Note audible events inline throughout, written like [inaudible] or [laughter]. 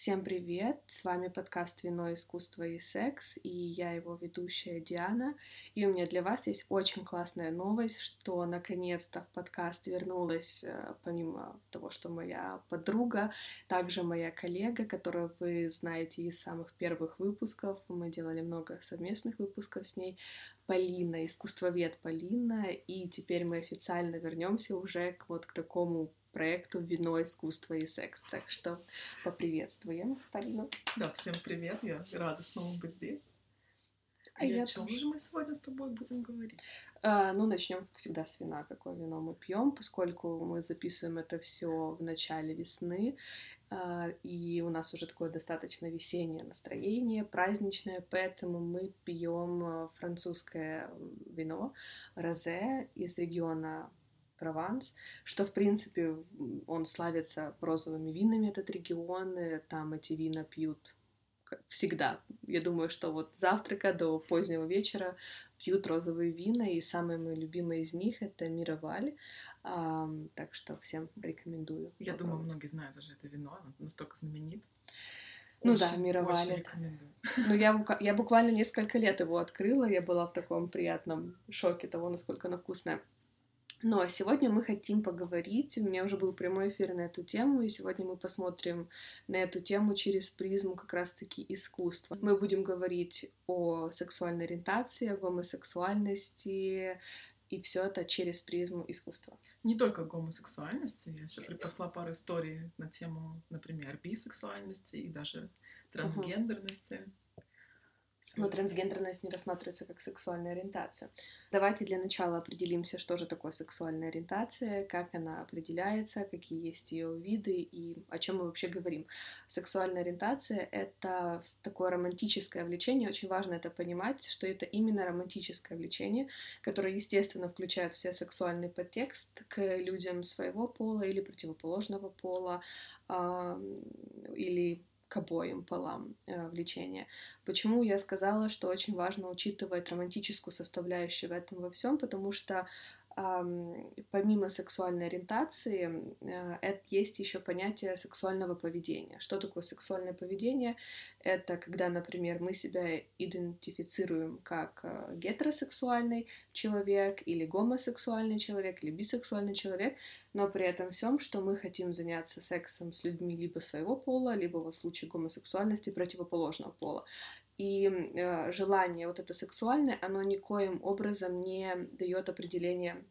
Всем привет! С вами подкаст «Вино, искусство и секс» и я его ведущая Диана. И у меня для вас есть очень классная новость, что наконец-то в подкаст вернулась, э, помимо того, что моя подруга, также моя коллега, которую вы знаете из самых первых выпусков. Мы делали много совместных выпусков с ней. Полина, искусствовед Полина, и теперь мы официально вернемся уже к вот к такому проекту «Вино, искусство и секс». Так что поприветствуем Полину. Да, всем привет, я рада снова быть здесь. А и я о чем же мы сегодня с тобой будем говорить? А, ну, начнем всегда с вина, какое вино мы пьем, поскольку мы записываем это все в начале весны, а, и у нас уже такое достаточно весеннее настроение, праздничное, поэтому мы пьем а, французское вино розе из региона Прованс, что, в принципе, он славится розовыми винами, этот регион, там эти вина пьют всегда. Я думаю, что вот завтрака до позднего вечера пьют розовые вина, и самые мои любимые из них — это Мироваль, а, так что всем рекомендую. Я думаю, многие знают уже это вино, оно настолько знаменит. Ну очень, да, Мироваль. Ну, я, [laughs] я буквально несколько лет его открыла, я была в таком приятном шоке того, насколько оно вкусное. Но сегодня мы хотим поговорить, у меня уже был прямой эфир на эту тему, и сегодня мы посмотрим на эту тему через призму как раз-таки искусства. Мы будем говорить о сексуальной ориентации, о гомосексуальности, и все это через призму искусства. Не только гомосексуальности, я еще припасла пару историй на тему, например, бисексуальности и даже трансгендерности. Uh-huh. Но трансгендерность не рассматривается как сексуальная ориентация. Давайте для начала определимся, что же такое сексуальная ориентация, как она определяется, какие есть ее виды и о чем мы вообще говорим. Сексуальная ориентация — это такое романтическое влечение, очень важно это понимать, что это именно романтическое влечение, которое, естественно, включает в себя сексуальный подтекст к людям своего пола или противоположного пола, или к обоим полам э, влечения. Почему я сказала, что очень важно учитывать романтическую составляющую в этом во всем, потому что помимо сексуальной ориентации, э, это есть еще понятие сексуального поведения. Что такое сексуальное поведение? Это когда, например, мы себя идентифицируем как э, гетеросексуальный человек или гомосексуальный человек или бисексуальный человек, но при этом всем, что мы хотим заняться сексом с людьми либо своего пола, либо в случае гомосексуальности противоположного пола. И э, желание вот это сексуальное, оно никоим образом не дает определение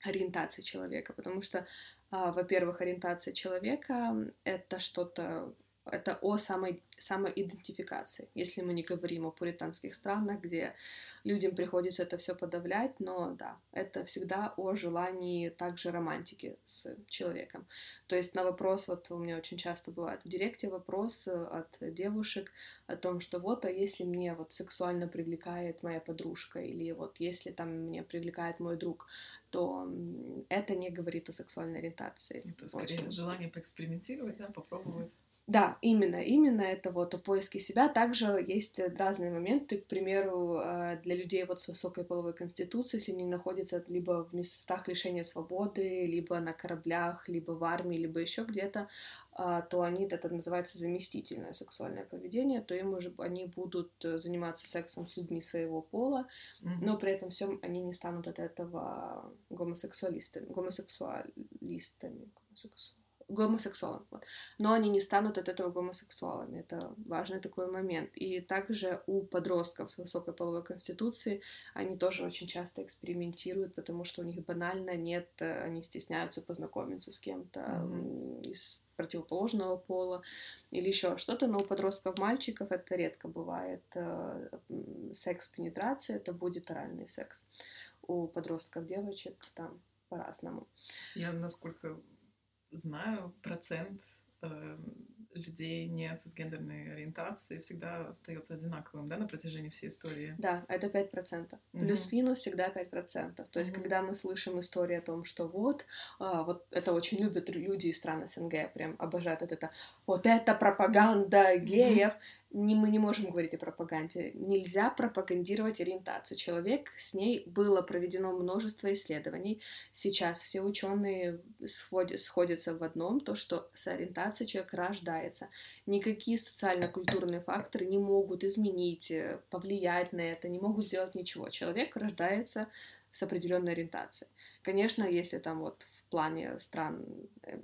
ориентации человека, потому что, э, во-первых, ориентация человека это что-то это о самой, самоидентификации. Если мы не говорим о пуританских странах, где людям приходится это все подавлять, но да, это всегда о желании также романтики с человеком. То есть на вопрос, вот у меня очень часто бывает в директе вопрос от девушек о том, что вот, а если мне вот сексуально привлекает моя подружка, или вот если там мне привлекает мой друг, то это не говорит о сексуальной ориентации. Это скорее очень. желание поэкспериментировать, да, попробовать. Да, именно, именно это вот о поиске себя. Также есть разные моменты, к примеру, э, для людей вот с высокой половой конституцией, если они находятся либо в местах лишения свободы, либо на кораблях, либо в армии, либо еще где-то, э, то они, это называется заместительное сексуальное поведение, то им уже они будут заниматься сексом с людьми своего пола, но при этом всем они не станут от этого гомосексуалистами, гомосексуалистами, гомосексуалистами гомосексуалом. Вот. Но они не станут от этого гомосексуалами. Это важный такой момент. И также у подростков с высокой половой конституцией они тоже очень часто экспериментируют, потому что у них банально нет, э, они стесняются познакомиться с кем-то mm-hmm. из противоположного пола или еще что-то. Но у подростков мальчиков это редко бывает. Э, секс-пенетрация это будет оральный секс. У подростков девочек там по-разному. Я, насколько знаю, процент э, людей не цисгендерной ориентации всегда остается одинаковым, да, на протяжении всей истории. Да, это 5%. Mm-hmm. Плюс-минус всегда 5%. То есть, mm-hmm. когда мы слышим историю о том, что вот, а, вот это очень любят люди из стран СНГ, прям обожают это, вот это пропаганда геев, mm-hmm не, мы не можем говорить о пропаганде. Нельзя пропагандировать ориентацию. Человек, с ней было проведено множество исследований. Сейчас все ученые сходят, сходятся в одном, то, что с ориентацией человек рождается. Никакие социально-культурные факторы не могут изменить, э, повлиять на это, не могут сделать ничего. Человек рождается с определенной ориентацией. Конечно, если там вот в плане стран э,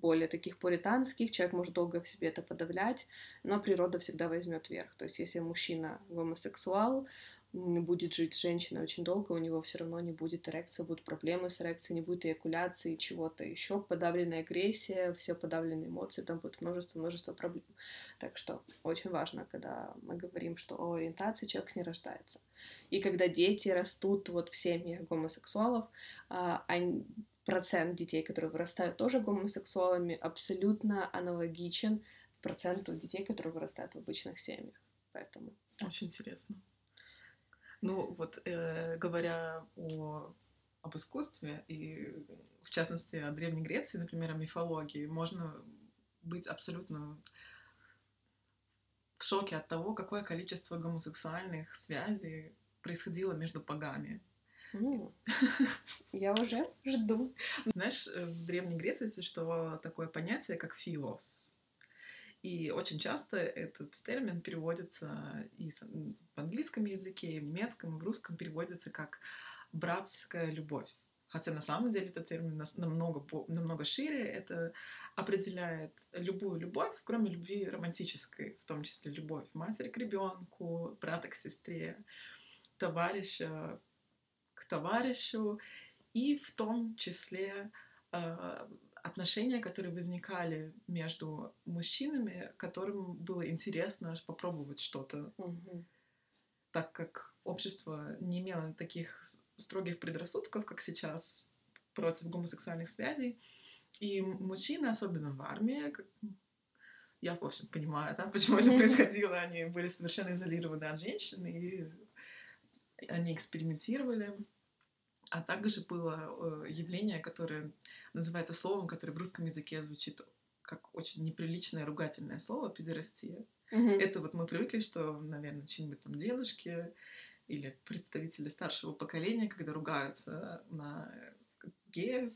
более таких пуританских, человек может долго в себе это подавлять, но природа всегда возьмет верх. То есть если мужчина гомосексуал, будет жить с женщиной очень долго, у него все равно не будет эрекции, будут проблемы с эрекцией, не будет эякуляции, чего-то еще, подавленная агрессия, все подавленные эмоции, там будет множество-множество проблем. Так что очень важно, когда мы говорим, что о ориентации человек с ней рождается. И когда дети растут вот в семьях гомосексуалов, а, они, процент детей, которые вырастают тоже гомосексуалами, абсолютно аналогичен проценту детей, которые вырастают в обычных семьях. Поэтому... Очень интересно. Ну, вот э, говоря о, об искусстве и, в частности, о Древней Греции, например, о мифологии, можно быть абсолютно в шоке от того, какое количество гомосексуальных связей происходило между богами. [laughs] Я уже жду. Знаешь, э, в Древней Греции существовало такое понятие, как филос. И очень часто этот термин переводится и в английском языке, и в немецком, и в русском переводится как братская любовь. Хотя на самом деле этот термин намного, намного шире. Это определяет любую любовь, кроме любви романтической, в том числе любовь матери к ребенку, брата к сестре, товарища товарищу, и в том числе э, отношения, которые возникали между мужчинами, которым было интересно попробовать что-то. Угу. Так как общество не имело таких строгих предрассудков, как сейчас, против гомосексуальных связей. И мужчины, особенно в армии, как... я, в общем, понимаю, да, почему это происходило, они были совершенно изолированы от женщин, и они экспериментировали. А также было э, явление, которое называется словом, которое в русском языке звучит как очень неприличное ругательное слово «педерастия». Mm-hmm. Это вот мы привыкли, что, наверное, чьи-нибудь там девушки или представители старшего поколения, когда ругаются на геев,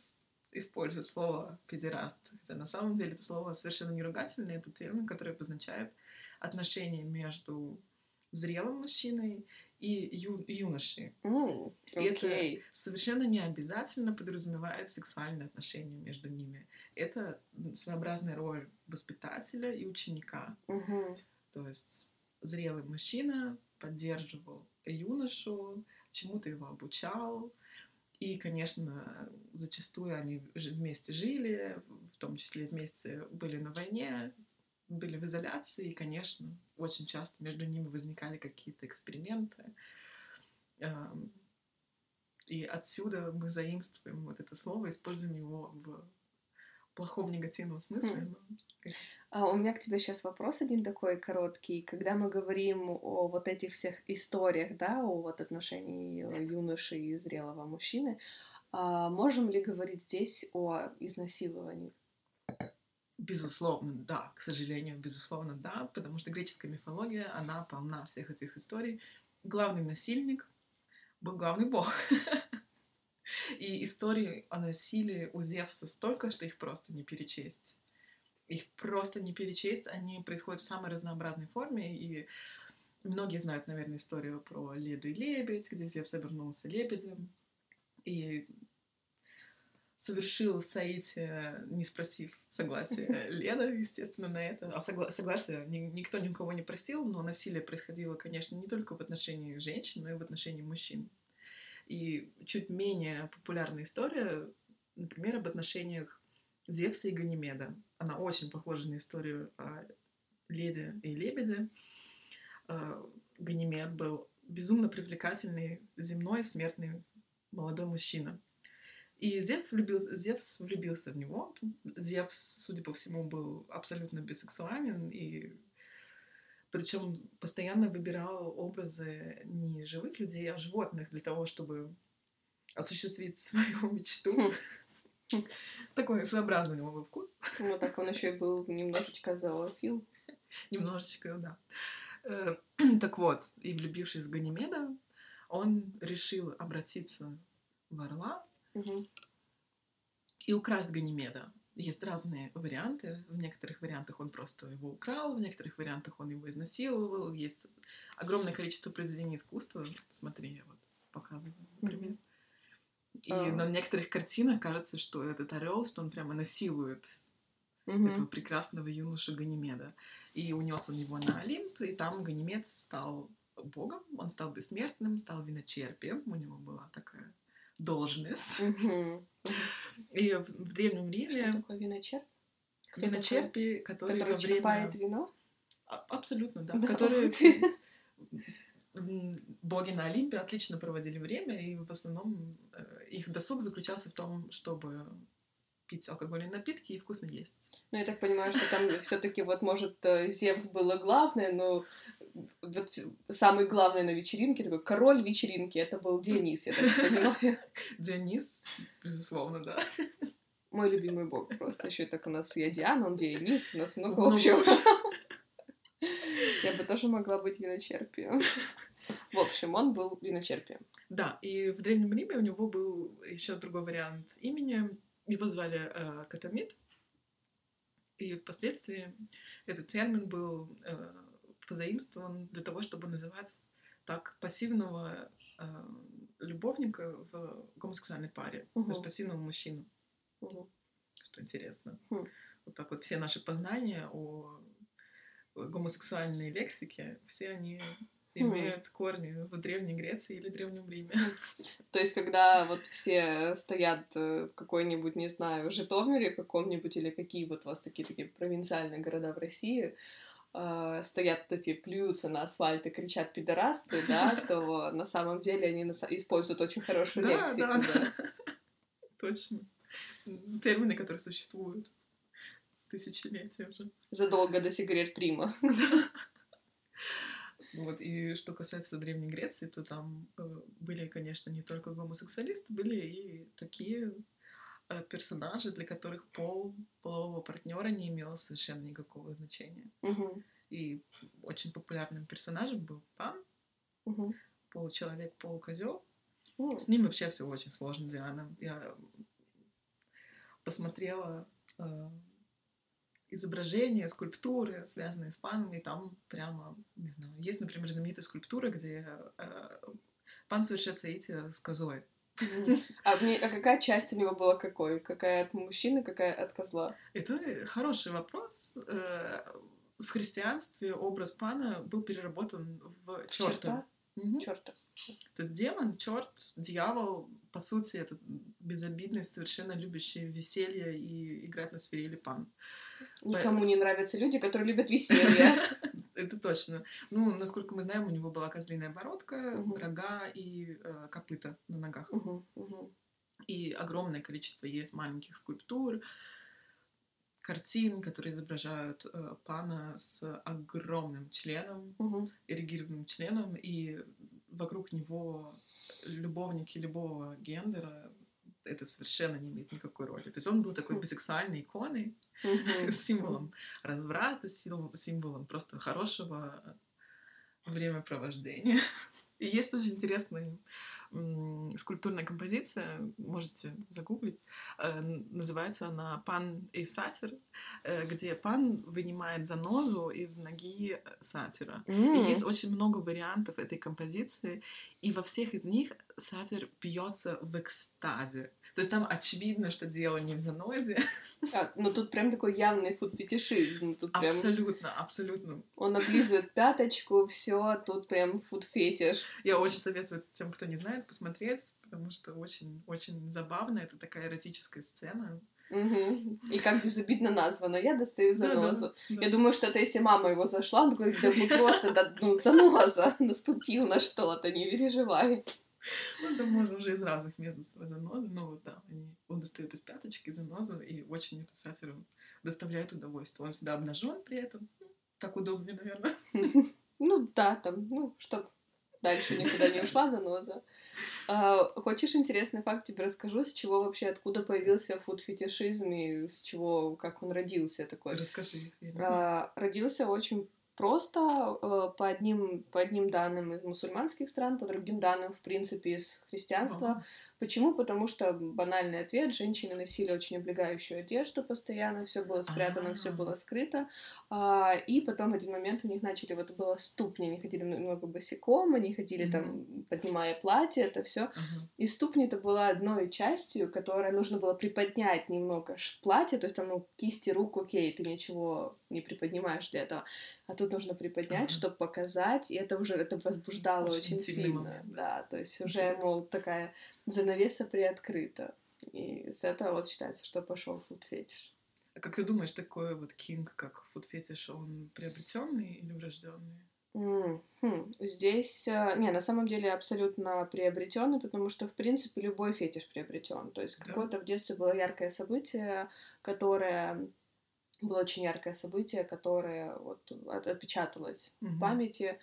используют слово «педераст». Хотя на самом деле это слово совершенно не ругательное, это термин, который обозначает отношения между зрелым мужчиной и ю, юношей. Mm, okay. И это совершенно не обязательно подразумевает сексуальные отношения между ними. Это своеобразная роль воспитателя и ученика. Mm-hmm. То есть зрелый мужчина поддерживал юношу, чему-то его обучал. И, конечно, зачастую они вместе жили, в том числе вместе были на войне, были в изоляции, и, конечно, очень часто между ними возникали какие-то эксперименты. И отсюда мы заимствуем вот это слово, используем его в плохом негативном смысле. Хм. А у меня к тебе сейчас вопрос один такой короткий. Когда мы говорим о вот этих всех историях, да, о вот отношении юноши и зрелого мужчины, а можем ли говорить здесь о изнасиловании? Безусловно, да, к сожалению, безусловно, да, потому что греческая мифология, она полна всех этих историй. Главный насильник был главный бог. [laughs] И истории о насилии у Зевса столько, что их просто не перечесть. Их просто не перечесть, они происходят в самой разнообразной форме, и многие знают, наверное, историю про Леду и Лебедь, где Зевс обернулся лебедем, и совершил соитие, не спросив согласия [laughs] Леда, естественно, на это. А согла- согласия ни- никто никого не просил, но насилие происходило, конечно, не только в отношении женщин, но и в отношении мужчин. И чуть менее популярная история, например, об отношениях Зевса и Ганимеда. Она очень похожа на историю о леди и лебеде. А, Ганимед был безумно привлекательный, земной, смертный молодой мужчина — и Зевс влюбился, Зевс влюбился в него. Зевс, судя по всему, был абсолютно бисексуален и причем постоянно выбирал образы не живых людей, а животных для того, чтобы осуществить [laughs] свою мечту. Хм. Такой своеобразный у него был вкус. Ну, так он еще и был немножечко зоофил. [laughs] Немножечко, да. Э, [clears throat] так вот, и влюбившись в Ганимеда, он решил обратиться в орла И украсть Ганимеда. Есть разные варианты. В некоторых вариантах он просто его украл, в некоторых вариантах он его изнасиловал. Есть огромное количество произведений искусства. Смотри, я вот показываю, например. И А. на некоторых картинах кажется, что этот орел, что он прямо насилует Мгм. этого прекрасного юношу Ганимеда. И унес он его на Олимп, и там Ганимед стал богом, он стал бессмертным, стал виночерпием, у него была такая должность. Мгм. И в, Древнем Что Риме такое виночерп? Кто такой? виночерпи, которые Который во время... черпает вино? А- Абсолютно, да. Да, Которые [laughs] боги на Олимпе отлично проводили время, и в основном э, их досуг заключался в том, чтобы пить алкогольные напитки и вкусно есть. Ну, я так понимаю, что там [laughs] все таки вот, может, э, Зевс было главное, но вот самый главный на вечеринке, такой король вечеринки, это был Дионис, я так [laughs] понимаю. Дионис, безусловно, да. Мой любимый бог просто. Еще так у нас я Диана, он Дионис, у нас много Много общего. общего. [laughs] Я бы тоже могла быть виночерпием. В общем, он был виночерпием. Да, и в Древнем Риме у него был еще другой вариант имени. Его звали э, Катамид. И впоследствии этот термин был э, позаимствован для того, чтобы называть так пассивного э, любовника в гомосексуальной паре, то есть пассивного мужчину, Мгм. что интересно. Хм. Вот так вот все наши познания о гомосексуальной лексике, все они Имеют корни в Древней Греции или Древнем Риме. [laughs] То есть, когда вот все стоят э, в какой-нибудь, не знаю, Житомире каком-нибудь, или какие вот у вас такие такие провинциальные города в России, э, стоят вот эти, плюются на асфальт и кричат пидорасты, да, [laughs] то на самом деле они используют очень хорошую лексику, да, да. [laughs] Точно. Термины, которые существуют тысячелетия уже. Задолго до сигарет Прима. Вот. И что касается Древней Греции, то там э, были, конечно, не только гомосексуалисты, были и такие э, персонажи, для которых пол полового партнера не имел совершенно никакого значения. Мгм, И очень популярным персонажем был пан, мгм. получеловек, полукозел. М, С ним вообще все очень сложно, Диана. Я посмотрела э, изображения, скульптуры, связанные с паном, и там прямо, не знаю, есть, например, знаменитая скульптура, где э, пан совершает соитие с козой. А, мне- а какая часть у него была какой? Какая от мужчины, какая от козла? Это хороший вопрос. Э, В христианстве образ пана был переработан в черта. Мгм. Черта. То есть демон, черт, дьявол, по сути, это безобидный, совершенно любящий веселье и играть на свирели пан. Никому не нравятся люди, которые любят веселье. [laughs] Это точно. Ну, насколько мы знаем, у него была козлиная бородка, рога и э, копыта на ногах. И огромное количество есть маленьких скульптур, картин, которые изображают э, пана с огромным членом, Мгм. эрегированным членом, и вокруг него любовники любого гендера, это совершенно не имеет никакой роли. То есть он был такой бисексуальной иконой, [laughs] символом разврата, символом просто хорошего времяпровождения. [laughs] И есть очень интересная м, скульптурная композиция, можете загуглить. Э, Называется она «Пан и сатир», э, где пан вынимает занозу из ноги э, сатира. И М. есть очень много вариантов этой композиции, и во всех из них сатир бьется в экстазе. То есть там очевидно, что дело не в занозе. А, ну тут прям такой явный фуд-фетишизм. Тут прям Абсолютно, абсолютно. он облизывает пяточку, все, тут прям фуд-фетиш. Я очень советую тем, кто не знает, посмотреть, потому что очень-очень забавно. Это такая эротическая сцена. Мгм. И как безобидно названо. Я достаю занозу. да. Я думаю, что это если мама его зашла, он такой, да ну просто, да, ну, заноза, [laughs] наступил на что-то, не переживай. [laughs] Ну, там можно уже из разных мест доставать занозу. Но вот да, они, он достает из пяточки занозу, и очень это сатиру доставляет удовольствие. Он всегда обнажен при этом. Ну, Так удобнее, наверное. [laughs] Ну да, там, ну, чтоб дальше никуда не ушла заноза. А, хочешь интересный факт тебе расскажу, с чего вообще, откуда появился фуд-фетишизм и с чего, как он родился такой? Расскажи. А, родился очень просто э, по одним, по одним данным из мусульманских стран, по другим данным, в принципе, из христианства. Ага. Почему? Потому что банальный ответ: женщины носили очень облегающую одежду постоянно, все было спрятано, все было скрыто. А, и потом в один момент у них начали, вот было ступни, они ходили много босиком, они ходили mm-hmm. там, поднимая платье, это все. Uh-huh. И ступни это была одной частью, которая нужно было приподнять немного платье, то есть там, ну, кисти рук, окей, ты ничего не приподнимаешь для этого. А тут нужно приподнять, uh-huh. чтобы показать, и это уже это возбуждало очень, очень сильно. Момент, да. то есть уже, мол, такая занавеса приоткрыта. И с этого вот считается, что пошел фуд-фетиш. А как ты думаешь, такой вот кинг, как фуд-фетиш, он приобретенный или врожденный? Mm, хм. Здесь, э, не, на самом деле абсолютно приобретенный, потому что, в принципе, любой фетиш приобретен. То есть да. какое-то в детстве было яркое событие, которое было очень яркое событие, которое вот отпечаталось mm-hmm. в памяти,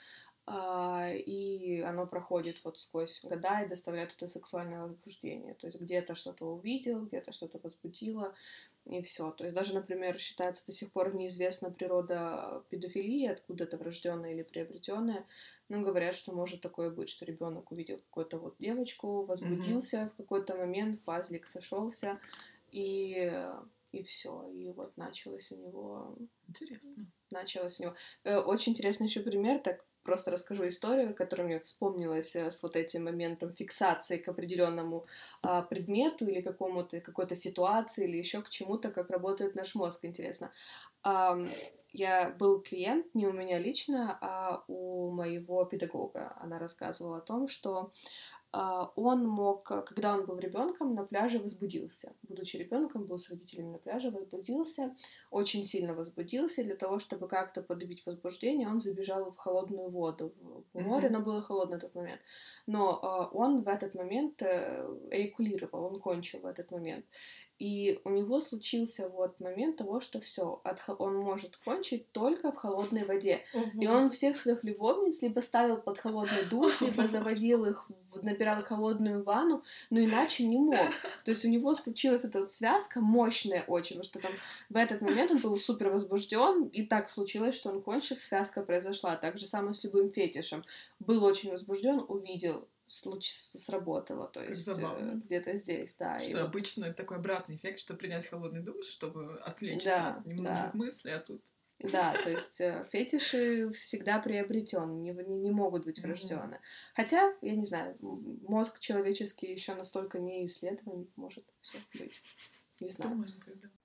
а, и оно проходит вот сквозь года и доставляет это сексуальное возбуждение. То есть где-то что-то увидел, где-то что-то возбудило, и все. То есть даже, например, считается до сих пор неизвестна природа педофилии, откуда это врожденное или приобретенное. Но говорят, что может такое быть, что ребенок увидел какую-то вот девочку, возбудился mm-hmm. в какой-то момент, пазлик сошелся, и и все. И вот началось у него... Интересно. Началось у него... Э, очень интересный еще пример, так просто расскажу историю, которая мне вспомнилась э, с вот этим моментом фиксации к определенному а, предмету или какому-то какой-то ситуации или еще к чему-то, как работает наш мозг, интересно. А, я был клиент не у меня лично, а у моего педагога. Она рассказывала о том, что он мог, когда он был ребенком, на пляже возбудился. Будучи ребенком, был с родителями на пляже, возбудился, очень сильно возбудился. Для того, чтобы как-то подавить возбуждение, он забежал в холодную воду в море, mm-hmm. но было холодно в тот момент. Но э, он в этот момент эякулировал, он кончил в этот момент. И у него случился вот момент того, что все, он может кончить только в холодной воде. Угу. И он всех своих любовниц либо ставил под холодный душ, либо заводил их, набирал холодную ванну, но иначе не мог. То есть у него случилась эта связка мощная очень, потому что там в этот момент он был супер возбужден, и так случилось, что он кончил, связка произошла. Так же самое с любым фетишем. Был очень возбужден, увидел случай сработало, то есть э, где-то здесь, да. Что и обычно вот... такой обратный эффект, что принять холодный душ, чтобы отвлечься да, от ненужных да. мыслей, а тут... Да, то есть э, фетиши всегда приобретены, не, не могут быть врожденные. Mm-hmm. Хотя, я не знаю, мозг человеческий еще настолько не исследован, может все быть. Не знаю. Все можно придумать.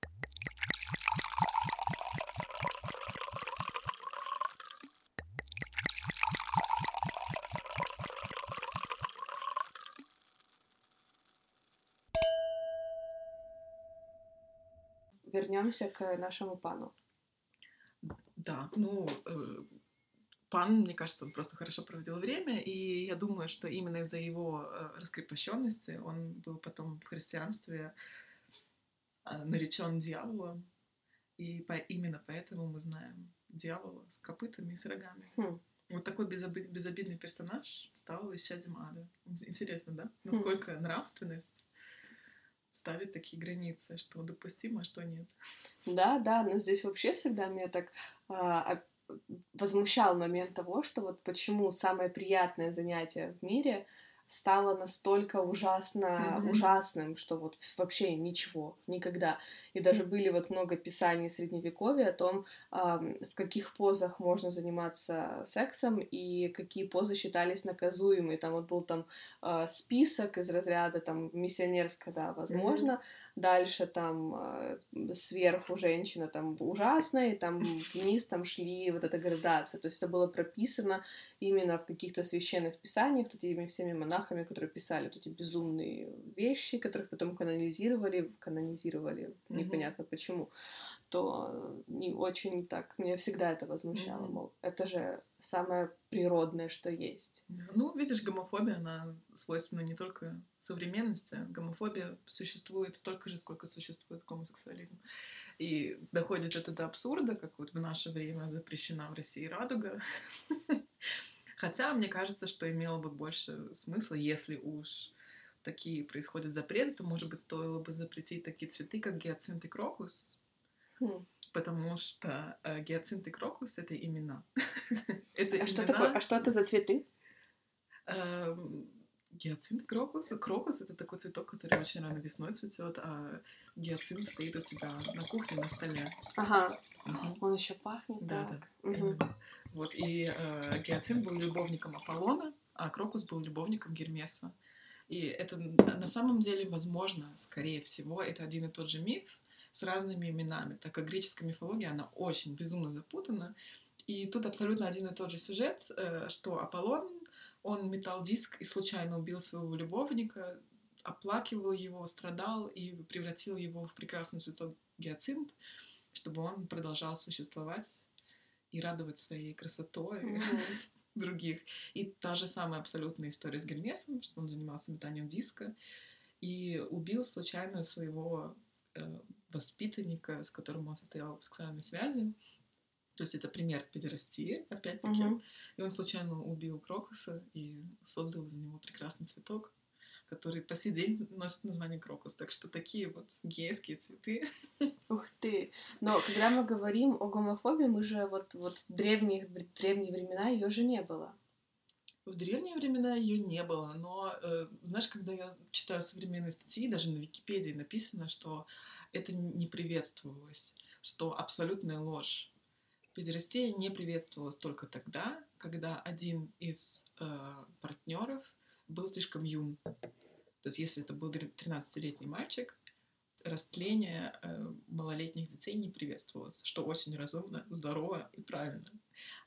Вернемся к нашему пану. Да, ну, э, пан, мне кажется, он просто хорошо проводил время, и я думаю, что именно из-за его э, раскрепощенности он был потом в христианстве э, наречен дьяволом, и по, именно поэтому мы знаем дьявола с копытами и с рогами. Хм. Вот такой безобид, безобидный персонаж стал исчадием ада. Интересно, да? Хм. Насколько хм. нравственность ставит такие границы, что допустимо, а что нет. Да, да, но здесь вообще всегда меня так а, возмущал момент того, что вот почему самое приятное занятие в мире стало настолько ужасно mm-hmm. ужасным, что вот вообще ничего, никогда. И даже были вот много писаний средневековья о том, в каких позах можно заниматься сексом и какие позы считались наказуемые. Там вот был там э, список из разряда там миссионерская, да, возможно. Mm-hmm. Дальше там э, сверху женщина там ужасная, и там вниз там шли вот эта градация. То есть это было прописано именно в каких-то священных писаниях, тут этими всеми монахами, которые писали вот эти безумные вещи, которых потом канонизировали, канонизировали, mm-hmm. непонятно почему, то не очень так, меня всегда это возмущало, mm-hmm. мол, это же самое природное, что есть. Ну, видишь, гомофобия, она свойственна не только современности, гомофобия существует столько же, сколько существует гомосексуализм. И доходит это до абсурда, как вот в наше время запрещена в России радуга. [laughs] Хотя мне кажется, что имело бы больше смысла, если уж такие происходят запреты, то, может быть, стоило бы запретить такие цветы, как гиацинт и крокус, хм. потому что э, гиацинт и крокус — это имена. [laughs] это а, имена... Что такое, а что это за цветы? Гиацинт, крокус. Крокус — это такой цветок, который очень рано весной цветет, а гиацинт стоит у тебя на кухне на столе. Ага. Угу. Он еще пахнет. Да, так. да. Угу. Вот, и э, гиацинт был любовником Аполлона, а крокус был любовником Гермеса. И это на самом деле возможно, скорее всего, это один и тот же миф с разными именами, так как греческая мифология, она очень безумно запутана. И тут абсолютно один и тот же сюжет, э, что Аполлон, он метал диск и случайно убил своего любовника, оплакивал его, страдал и превратил его в прекрасный цветок гиацинт, чтобы он продолжал существовать и радовать своей красотой. [laughs] Других. И та же самая абсолютная история с Гермесом, что он занимался метанием диска и убил случайно своего э, воспитанника, с которым он состоял в сексуальной связи. То есть это пример педерастии, опять-таки. Угу. И он случайно убил Крокуса и создал из него прекрасный цветок который по сей день носит название крокус. Так что такие вот гейские цветы. [laughs] Ух ты! Но когда мы говорим о гомофобии, мы же вот, вот в древние, в древние времена ее же не было. В древние времена ее не было, но э, знаешь, когда я читаю современные статьи, даже на Википедии написано, что это не приветствовалось, что абсолютная ложь. Педерастия не приветствовалась только тогда, когда один из э, партнеров был слишком юн. То есть если это был 13-летний мальчик, растление э, малолетних детей не приветствовалось, что очень разумно, здорово и правильно.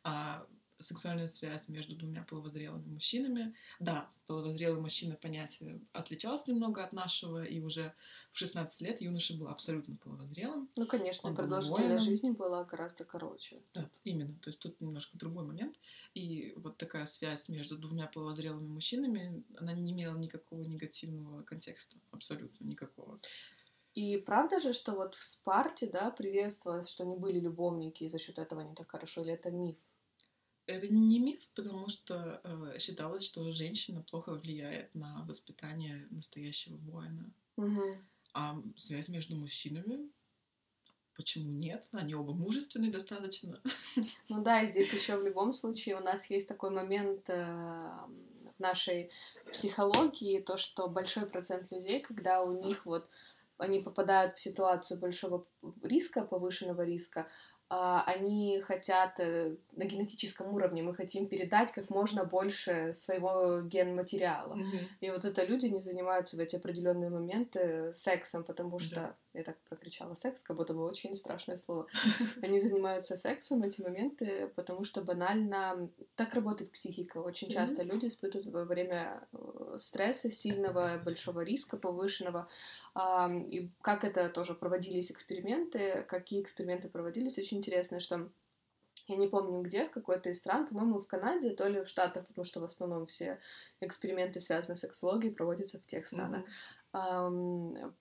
А сексуальная связь между двумя половозрелыми мужчинами. Да, половозрелый мужчина понятие отличалось немного от нашего, и уже в 16 лет юноша был абсолютно половозрелым. Ну, конечно, продолжительность жизни была гораздо короче. Да, именно. То есть тут немножко другой момент. И вот такая связь между двумя половозрелыми мужчинами, она не имела никакого негативного контекста. Абсолютно никакого. И правда же, что вот в Спарте, да, приветствовалось, что они были любовники, и за счет этого они так хорошо, или это миф? Это не миф, потому что э, считалось, что женщина плохо влияет на воспитание настоящего воина. Угу. А связь между мужчинами Почему нет? Они оба мужественные достаточно. Ну да, и здесь еще в любом случае у нас есть такой момент э, в нашей психологии, то, что большой процент людей, когда у них вот они попадают в ситуацию большого риска, повышенного риска, они хотят э, на генетическом уровне, мы хотим передать как можно больше своего генматериала. Mm-hmm. И вот это люди не занимаются в эти определенные моменты сексом, потому что. Я так прокричала секс, как будто бы очень страшное слово. [laughs] Они занимаются сексом в эти моменты, потому что банально так работает психика. Очень часто mm-hmm. люди испытывают во время э, стресса сильного, большого риска повышенного и как это тоже проводились эксперименты, какие эксперименты проводились, очень интересно, что я не помню где, в какой-то из стран, по-моему, в Канаде, то ли в Штатах, потому что в основном все эксперименты, связанные с сексологией, проводятся в тех странах. Mm-hmm.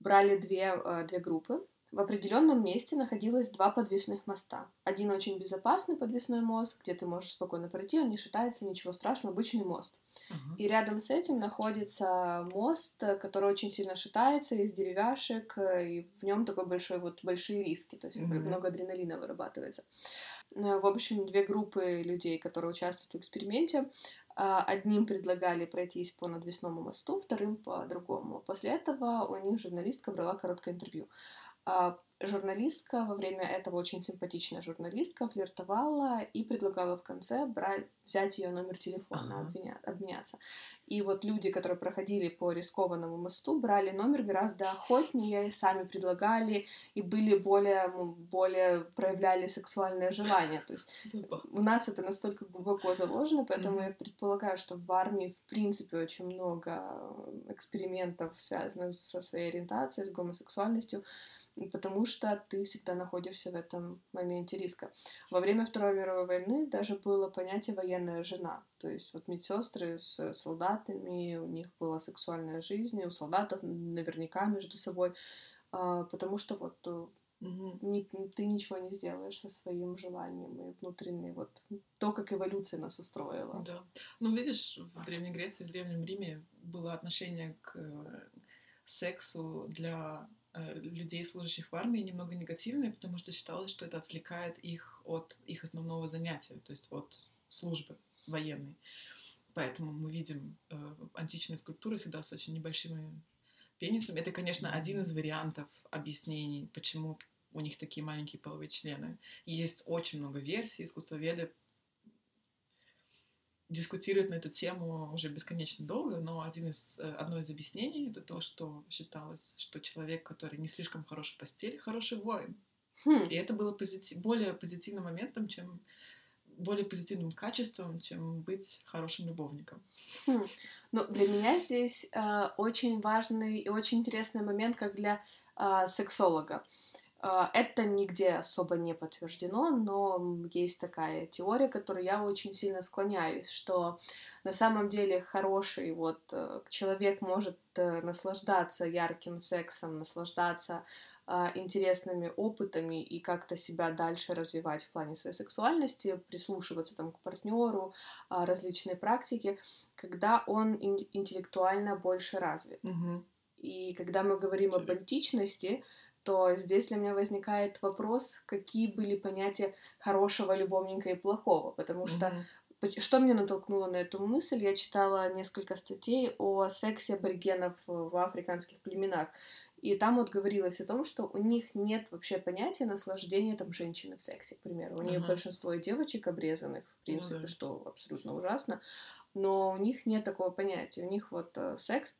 Брали две, а, две группы, в определенном месте находилось два подвесных моста. Один очень безопасный подвесной мост, где ты можешь спокойно пройти, он не шатается, ничего страшного, обычный мост. Uh-huh. И рядом с этим находится мост, который очень сильно шатается, из деревяшек, и в нем такой большой вот большие риски, то есть uh-huh. много адреналина вырабатывается. Э, в общем, две группы людей, которые участвуют в эксперименте, одним предлагали пройтись по надвесному мосту, вторым по другому. После этого у них журналистка брала короткое интервью. Журналистка во время этого очень симпатичная журналистка флиртовала и предлагала в конце брать, взять ее номер телефона, ага. обвиня, обменяться. И вот люди, которые проходили по рискованному мосту, брали номер гораздо охотнее, сами предлагали и были более, более проявляли сексуальное желание. То есть у нас это настолько глубоко заложено, поэтому mm-hmm. я предполагаю, что в армии в принципе очень много экспериментов связанных со своей ориентацией, с гомосексуальностью потому что ты всегда находишься в этом моменте риска. Во время Второй мировой войны даже было понятие военная жена. То есть вот медсестры с солдатами, у них была сексуальная жизнь, у солдатов наверняка между собой, а, потому что вот э, ты ничего не сделаешь со своим желанием и внутренней вот то, как эволюция нас устроила. Да. Ну, видишь, в Древней Греции, в Древнем Риме было отношение к э, сексу для людей, служащих в армии, немного негативное, потому что считалось, что это отвлекает их от их основного занятия, то есть от службы военной. Поэтому мы видим э, античные скульптуры всегда с очень небольшими пенисами. Это, конечно, один из вариантов объяснений, почему у них такие маленькие половые члены. Есть очень много версий, искусствоведы дискутируют на эту тему уже бесконечно долго, но один из, э, одно из объяснений это то, что считалось, что человек, который не слишком хорош в постели, хороший воин. Хм, И это было позити- более позитивным моментом, чем более позитивным качеством, чем быть хорошим любовником. хм. Ну, для меня здесь э, очень важный и очень интересный момент, как для э, сексолога. Э, это нигде особо не подтверждено, но есть такая теория, которой я очень сильно склоняюсь, что на самом деле хороший вот э, человек может э, наслаждаться ярким сексом, наслаждаться а, интересными опытами и как-то себя дальше развивать в плане своей сексуальности, прислушиваться там к партнеру, а, различные практики, когда он ин- интеллектуально больше развит. Мгм. И когда мы говорим об Интересно. античности, то здесь для меня возникает вопрос, какие были понятия хорошего любовника и плохого, потому что Что меня натолкнуло на эту мысль? Я читала несколько статей о сексе аборигенов в африканских племенах. И там вот говорилось о том, что у них нет вообще понятия наслаждения там женщины в сексе, к примеру. У них Ага. большинство девочек обрезанных, в принципе, да. что абсолютно ужасно. Но у них нет такого понятия. У них вот э, секс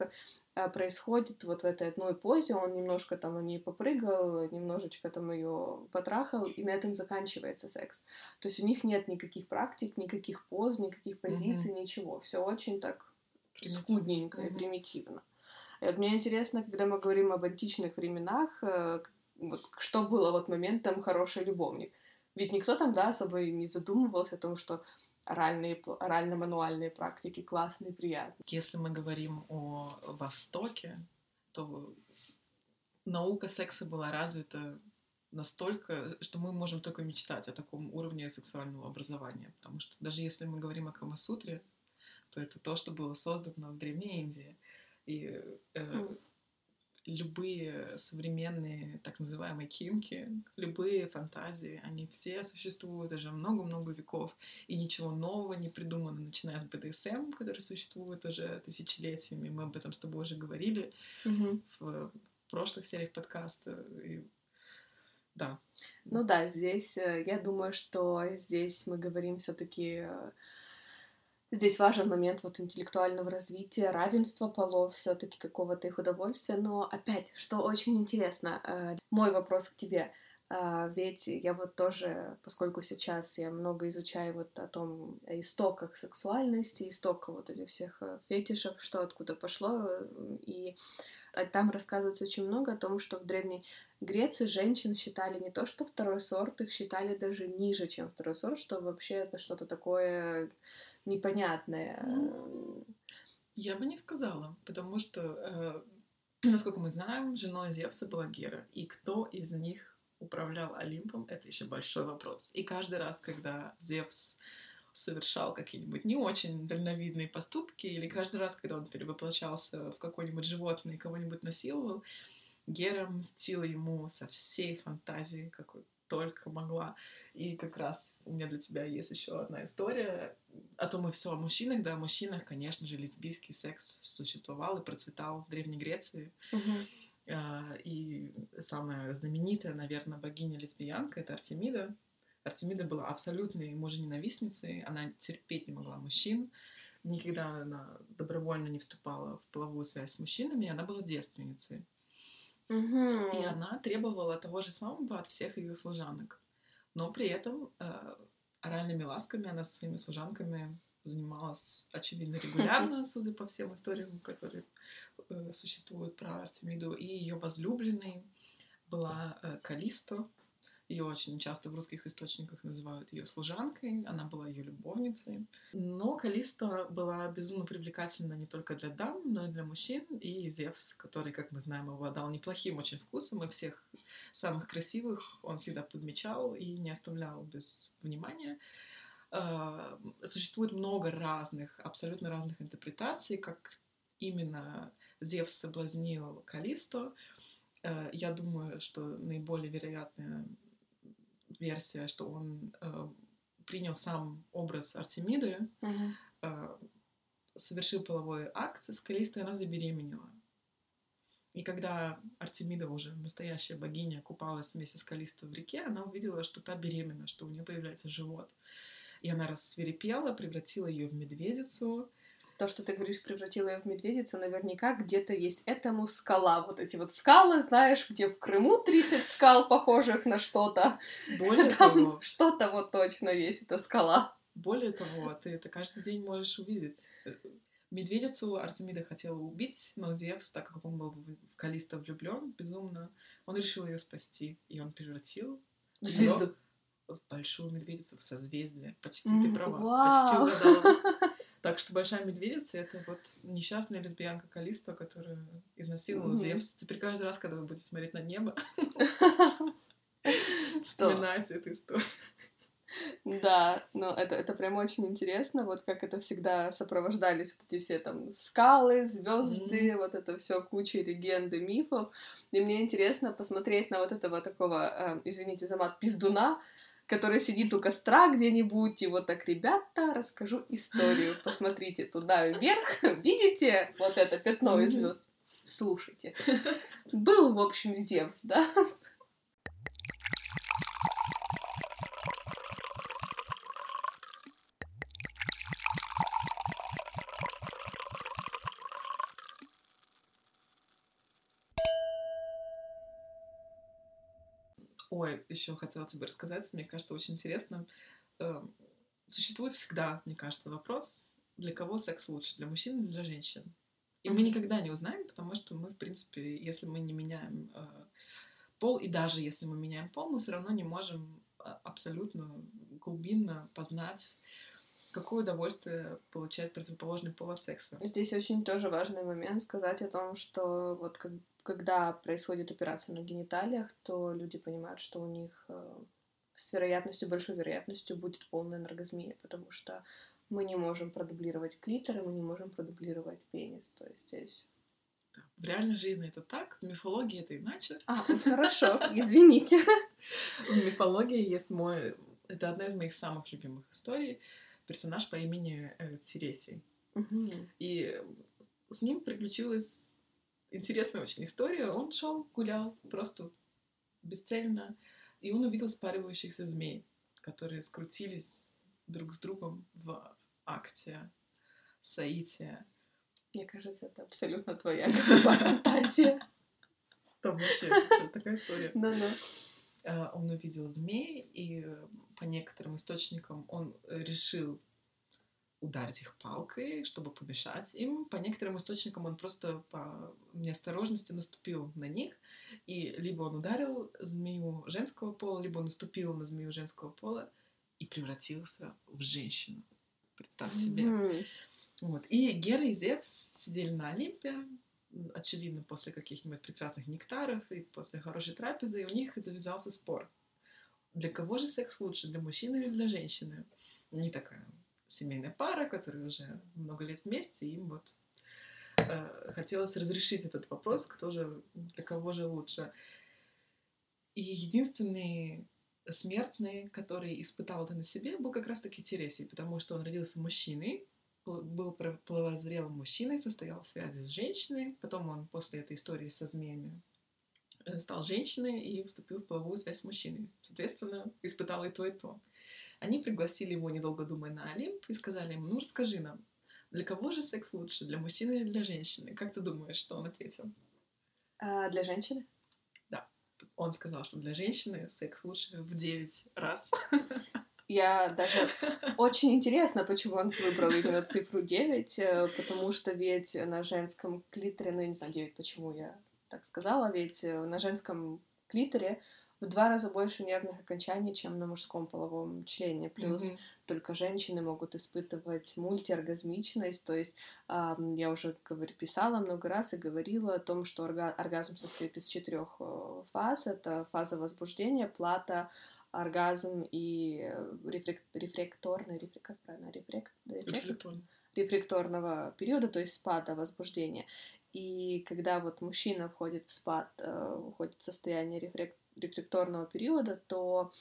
происходит вот в этой одной позе. Он немножко там на ней попрыгал, немножечко там ее потрахал, и на этом заканчивается секс. То есть у них нет никаких практик, никаких поз, никаких позиций, ничего. Все очень так Примитивно. скудненько и Мгм. примитивно. И вот мне интересно, когда мы говорим об античных временах, э, вот что было вот моментом хороший любовник. Ведь никто там, да, особо и не задумывался о том, что оральные, орально-мануальные практики классные, приятные. Если мы говорим о Востоке, то наука секса была развита настолько, что мы можем только мечтать о таком уровне сексуального образования. Потому что даже если мы говорим о Камасутре, то это то, что было создано в Древней Индии. И э, Хм. Любые современные так называемые кинки, любые фантазии, они все существуют уже много-много веков, и ничего нового не придумано, начиная с БДСМ, который существует уже тысячелетиями, мы об этом с тобой уже говорили в прошлых сериях подкаста. И... Да. Ну да, здесь э, я думаю, что здесь мы говорим все-таки Здесь важен момент вот интеллектуального развития, равенства полов, все-таки какого-то их удовольствия. Но опять, что очень интересно, э, мой вопрос к тебе. э, Ведь я вот тоже, поскольку сейчас я много изучаю вот о том о истоках сексуальности, истоках вот этих всех э, фетишев, что откуда пошло, и там рассказывается очень много о том, что в Древней Греции женщин считали не то что второй сорт, их считали даже ниже, чем второй сорт, что вообще это что-то такое непонятное. Ну, Я бы не сказала, потому что, э, насколько мы знаем, женой Зевса была Гера, и кто из них управлял Олимпом, это еще большой вопрос. И каждый раз, когда Зевс совершал какие-нибудь не очень дальновидные поступки, или каждый раз, когда он перевоплощался в какое-нибудь животное и кого-нибудь насиловал, Гера мстила ему со всей фантазией, какой только могла. И как раз у меня для тебя есть еще одна история. А то мы все о мужчинах, да, о мужчинах, конечно же, лесбийский секс существовал и процветал в Древней Греции. А, И самая знаменитая, наверное, богиня-лесбиянка — это Артемида. Артемида была абсолютной мужененавистницей, она терпеть не могла мужчин, никогда она добровольно не вступала в половую связь с мужчинами, она была девственницей. Мгм. И она требовала того же самого от всех ее служанок. Но при этом э, оральными ласками она со своими служанками занималась, очевидно, [laughs] регулярно, судя по всем историям, которые э, существуют про Артемиду. И ее возлюбленной была э, Калисто. Ее очень часто в русских источниках называют ее служанкой, она была ее любовницей. Но Калисто была безумно привлекательна не только для дам, но и для мужчин. И Зевс, который, как мы знаем, обладал неплохим очень вкусом и всех самых красивых он всегда подмечал и не оставлял без внимания. Э, существует много разных, абсолютно разных интерпретаций, как именно Зевс соблазнил Калисто. Э, я думаю, что наиболее вероятная версия, что он э, принял сам образ Артемиды, угу. совершил половой акт с Калисто, и она забеременела. И когда Артемида, уже настоящая богиня, купалась вместе с Калисто в реке, она увидела, что та беременна, что у нее появляется живот. И она рассверепела, превратила ее в медведицу. То, что ты говоришь, превратила ее в медведицу, наверняка где-то есть этому скала. Вот эти вот скалы, знаешь, где в Крыму 30 скал, похожих на что-то. Более [laughs] Там того... Что-то вот точно есть, эта скала. Более того, ты это каждый день можешь увидеть. Медведицу Артемида хотела убить, но Зевс, так как он был в Калиста влюблен безумно, он решил ее спасти, и он превратил звезду в большую медведицу в созвездие. Почти mm, ты права, вау. почти угадала. Так что большая медведица это вот несчастная лесбиянка Калиста, которая изнасиловала mm-hmm. Зевс. Теперь каждый раз, когда вы будете смотреть на небо, [laughs] вспоминайте эту историю. Да, но это, это прям очень интересно, вот как это всегда сопровождались вот эти все там скалы, звезды, mm-hmm. вот это все куча легенды, мифов. И мне интересно посмотреть на вот этого такого, э, извините за мат, пиздуна, который сидит у костра где-нибудь, и вот так, ребята, расскажу историю. Посмотрите туда вверх, [laughs] видите вот это пятно из звезд? Слушайте. Был, в общем, Зевс, да? Ой, еще хотела тебе рассказать, мне кажется, очень интересно. Эм, существует всегда, мне кажется, вопрос, для кого секс лучше, для мужчин или для женщин? И мы никогда не узнаем, потому что мы, в принципе, если мы не меняем э, пол, и даже если мы меняем пол, мы все равно не можем а, абсолютно глубинно познать, какое удовольствие получает противоположный пол от секса. Здесь очень тоже важный момент сказать о том, что вот как когда происходит операция на гениталиях, то люди понимают, что у них э, с вероятностью, большой вероятностью будет полная энергозмия, потому что мы не можем продублировать клитор, и мы не можем продублировать пенис. То есть здесь... В реальной жизни это так, в мифологии это иначе. А, хорошо, [laughs] извините. В мифологии есть мой... Это одна из моих самых любимых историй. Персонаж по имени э, Тересий. И с ним приключилась интересная очень история. Он шел, гулял просто бесцельно, и он увидел спаривающихся змей, которые скрутились друг с другом в акте соития. Мне кажется, это абсолютно твоя [laughs] фантазия. Там вообще такая история. [laughs] Да-да. Он увидел змей, и по некоторым источникам он решил ударить их палкой, чтобы помешать им. По некоторым источникам он просто по неосторожности наступил на них, и либо он ударил змею женского пола, либо он наступил на змею женского пола и превратился в женщину. Представь себе. Mm-hmm. Вот. И Гера и Зевс сидели на Олимпе, очевидно, после каких-нибудь прекрасных нектаров и после хорошей трапезы, и у них завязался спор. Для кого же секс лучше, для мужчины или для женщины? Не такая семейная пара, которые уже много лет вместе, им вот э, хотелось разрешить этот вопрос, кто же, для кого же лучше. И единственный смертный, который испытал это на себе, был как раз-таки Тересий, потому что он родился мужчиной, был половозрелым мужчиной, состоял в связи с женщиной, потом он после этой истории со змеями э, стал женщиной и вступил в половую связь с мужчиной. Соответственно, испытал и то, и то. Они пригласили его, недолго думая, на Олимп и сказали ему, ну расскажи нам, для кого же секс лучше, для мужчины или для женщины? Как ты думаешь, что он ответил? А, для женщины? Да. Он сказал, что для женщины секс лучше в 9 раз. Я даже... Очень интересно, почему он выбрал именно цифру 9, э, потому что ведь на женском клиторе, ну, я не знаю, 9, почему я так сказала, ведь э, на женском клиторе в два раза больше нервных окончаний, чем на мужском половом члене. Плюс mm-hmm. только женщины могут испытывать мультиоргазмичность. То есть э, я уже говорю, писала много раз и говорила о том, что орга- оргазм состоит из четырех э, фаз. Это фаза возбуждения, плата, оргазм и э, рефлек- рефлекторный, рефлек- как правильно, рефлек- рефлек- рефлекторного периода, то есть спада возбуждения. И когда вот мужчина входит в спад, э, входит в состояние рефлек- рефлекторного периода, то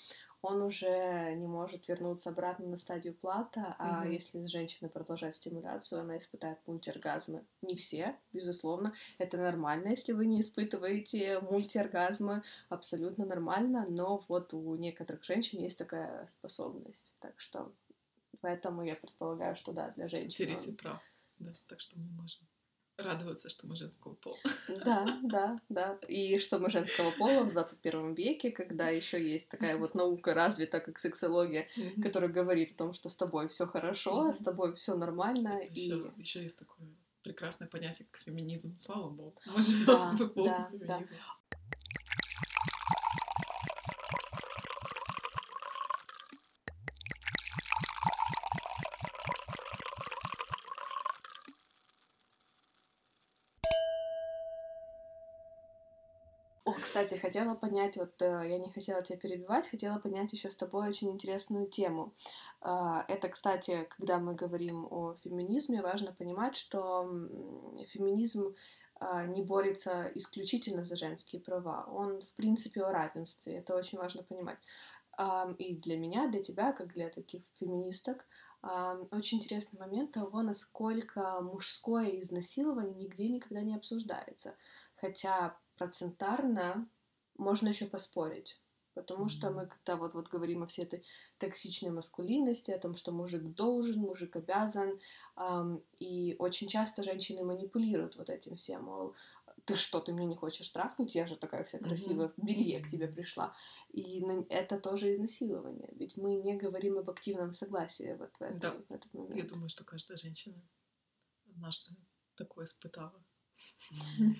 он уже не может вернуться обратно на стадию плата, а mm-hmm. если женщина продолжает стимуляцию, она испытает мультиоргазмы. Не все, безусловно, это нормально, если вы не испытываете мультиоргазмы, абсолютно нормально, но вот у некоторых женщин есть такая способность, так что поэтому я предполагаю, что да, для женщин. Интересен прав, да, так что мы можем радоваться, что мы женского пола. Да, [laughs] да, да. И что мы женского пола в 21 веке, когда еще есть такая вот наука развита, как сексология, mm-hmm. которая говорит о том, что с тобой все хорошо, mm-hmm. с тобой все нормально. и... еще, есть такое прекрасное понятие, как феминизм. Слава богу. Мы живем да, эпоху да, феминизма. Да. Кстати, хотела понять, вот э, я не хотела тебя перебивать, хотела понять еще с тобой очень интересную тему. А, это, кстати, когда мы говорим о феминизме, важно понимать, что феминизм а, не борется исключительно за женские права. Он, в принципе, о равенстве. Это очень важно понимать. И для меня, для тебя, как для таких феминисток, очень интересный момент того, насколько мужское изнасилование нигде никогда не обсуждается. Хотя процентарно можно еще поспорить. Потому что мы когда вот, вот говорим о всей этой токсичной маскулинности, о том, что мужик должен, мужик обязан, эм, и очень часто женщины манипулируют вот этим всем, мол, ты что, ты меня не хочешь трахнуть, я же такая вся красивая, mm-hmm. в белье к тебе пришла. И это тоже изнасилование, ведь мы не говорим об активном согласии вот в, этом, да. в этот момент. Я думаю, что каждая женщина наш такое испытала.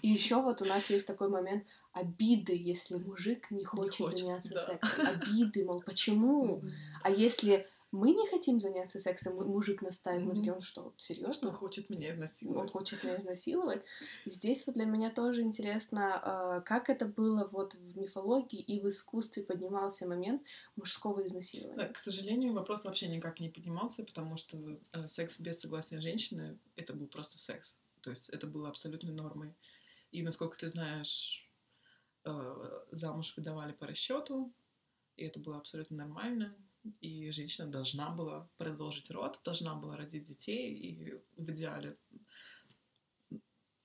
И еще вот у нас есть такой момент обиды, если мужик не хочет, не хочет заняться да. сексом. Обиды, мол, почему? А если мы не хотим заняться сексом, мужик настаивает, такие, он что, серьезно? Он хочет меня изнасиловать. Он хочет меня изнасиловать. И здесь вот для меня тоже интересно, а, как это было вот в мифологии и в искусстве поднимался момент мужского изнасилования. Да, к сожалению, вопрос вообще никак не поднимался, потому что э, секс без согласия женщины — это был просто секс. То есть это было абсолютной нормой. И, насколько ты знаешь, э, замуж выдавали по расчету, и это было абсолютно нормально. И женщина должна была продолжить род, должна была родить детей, и в идеале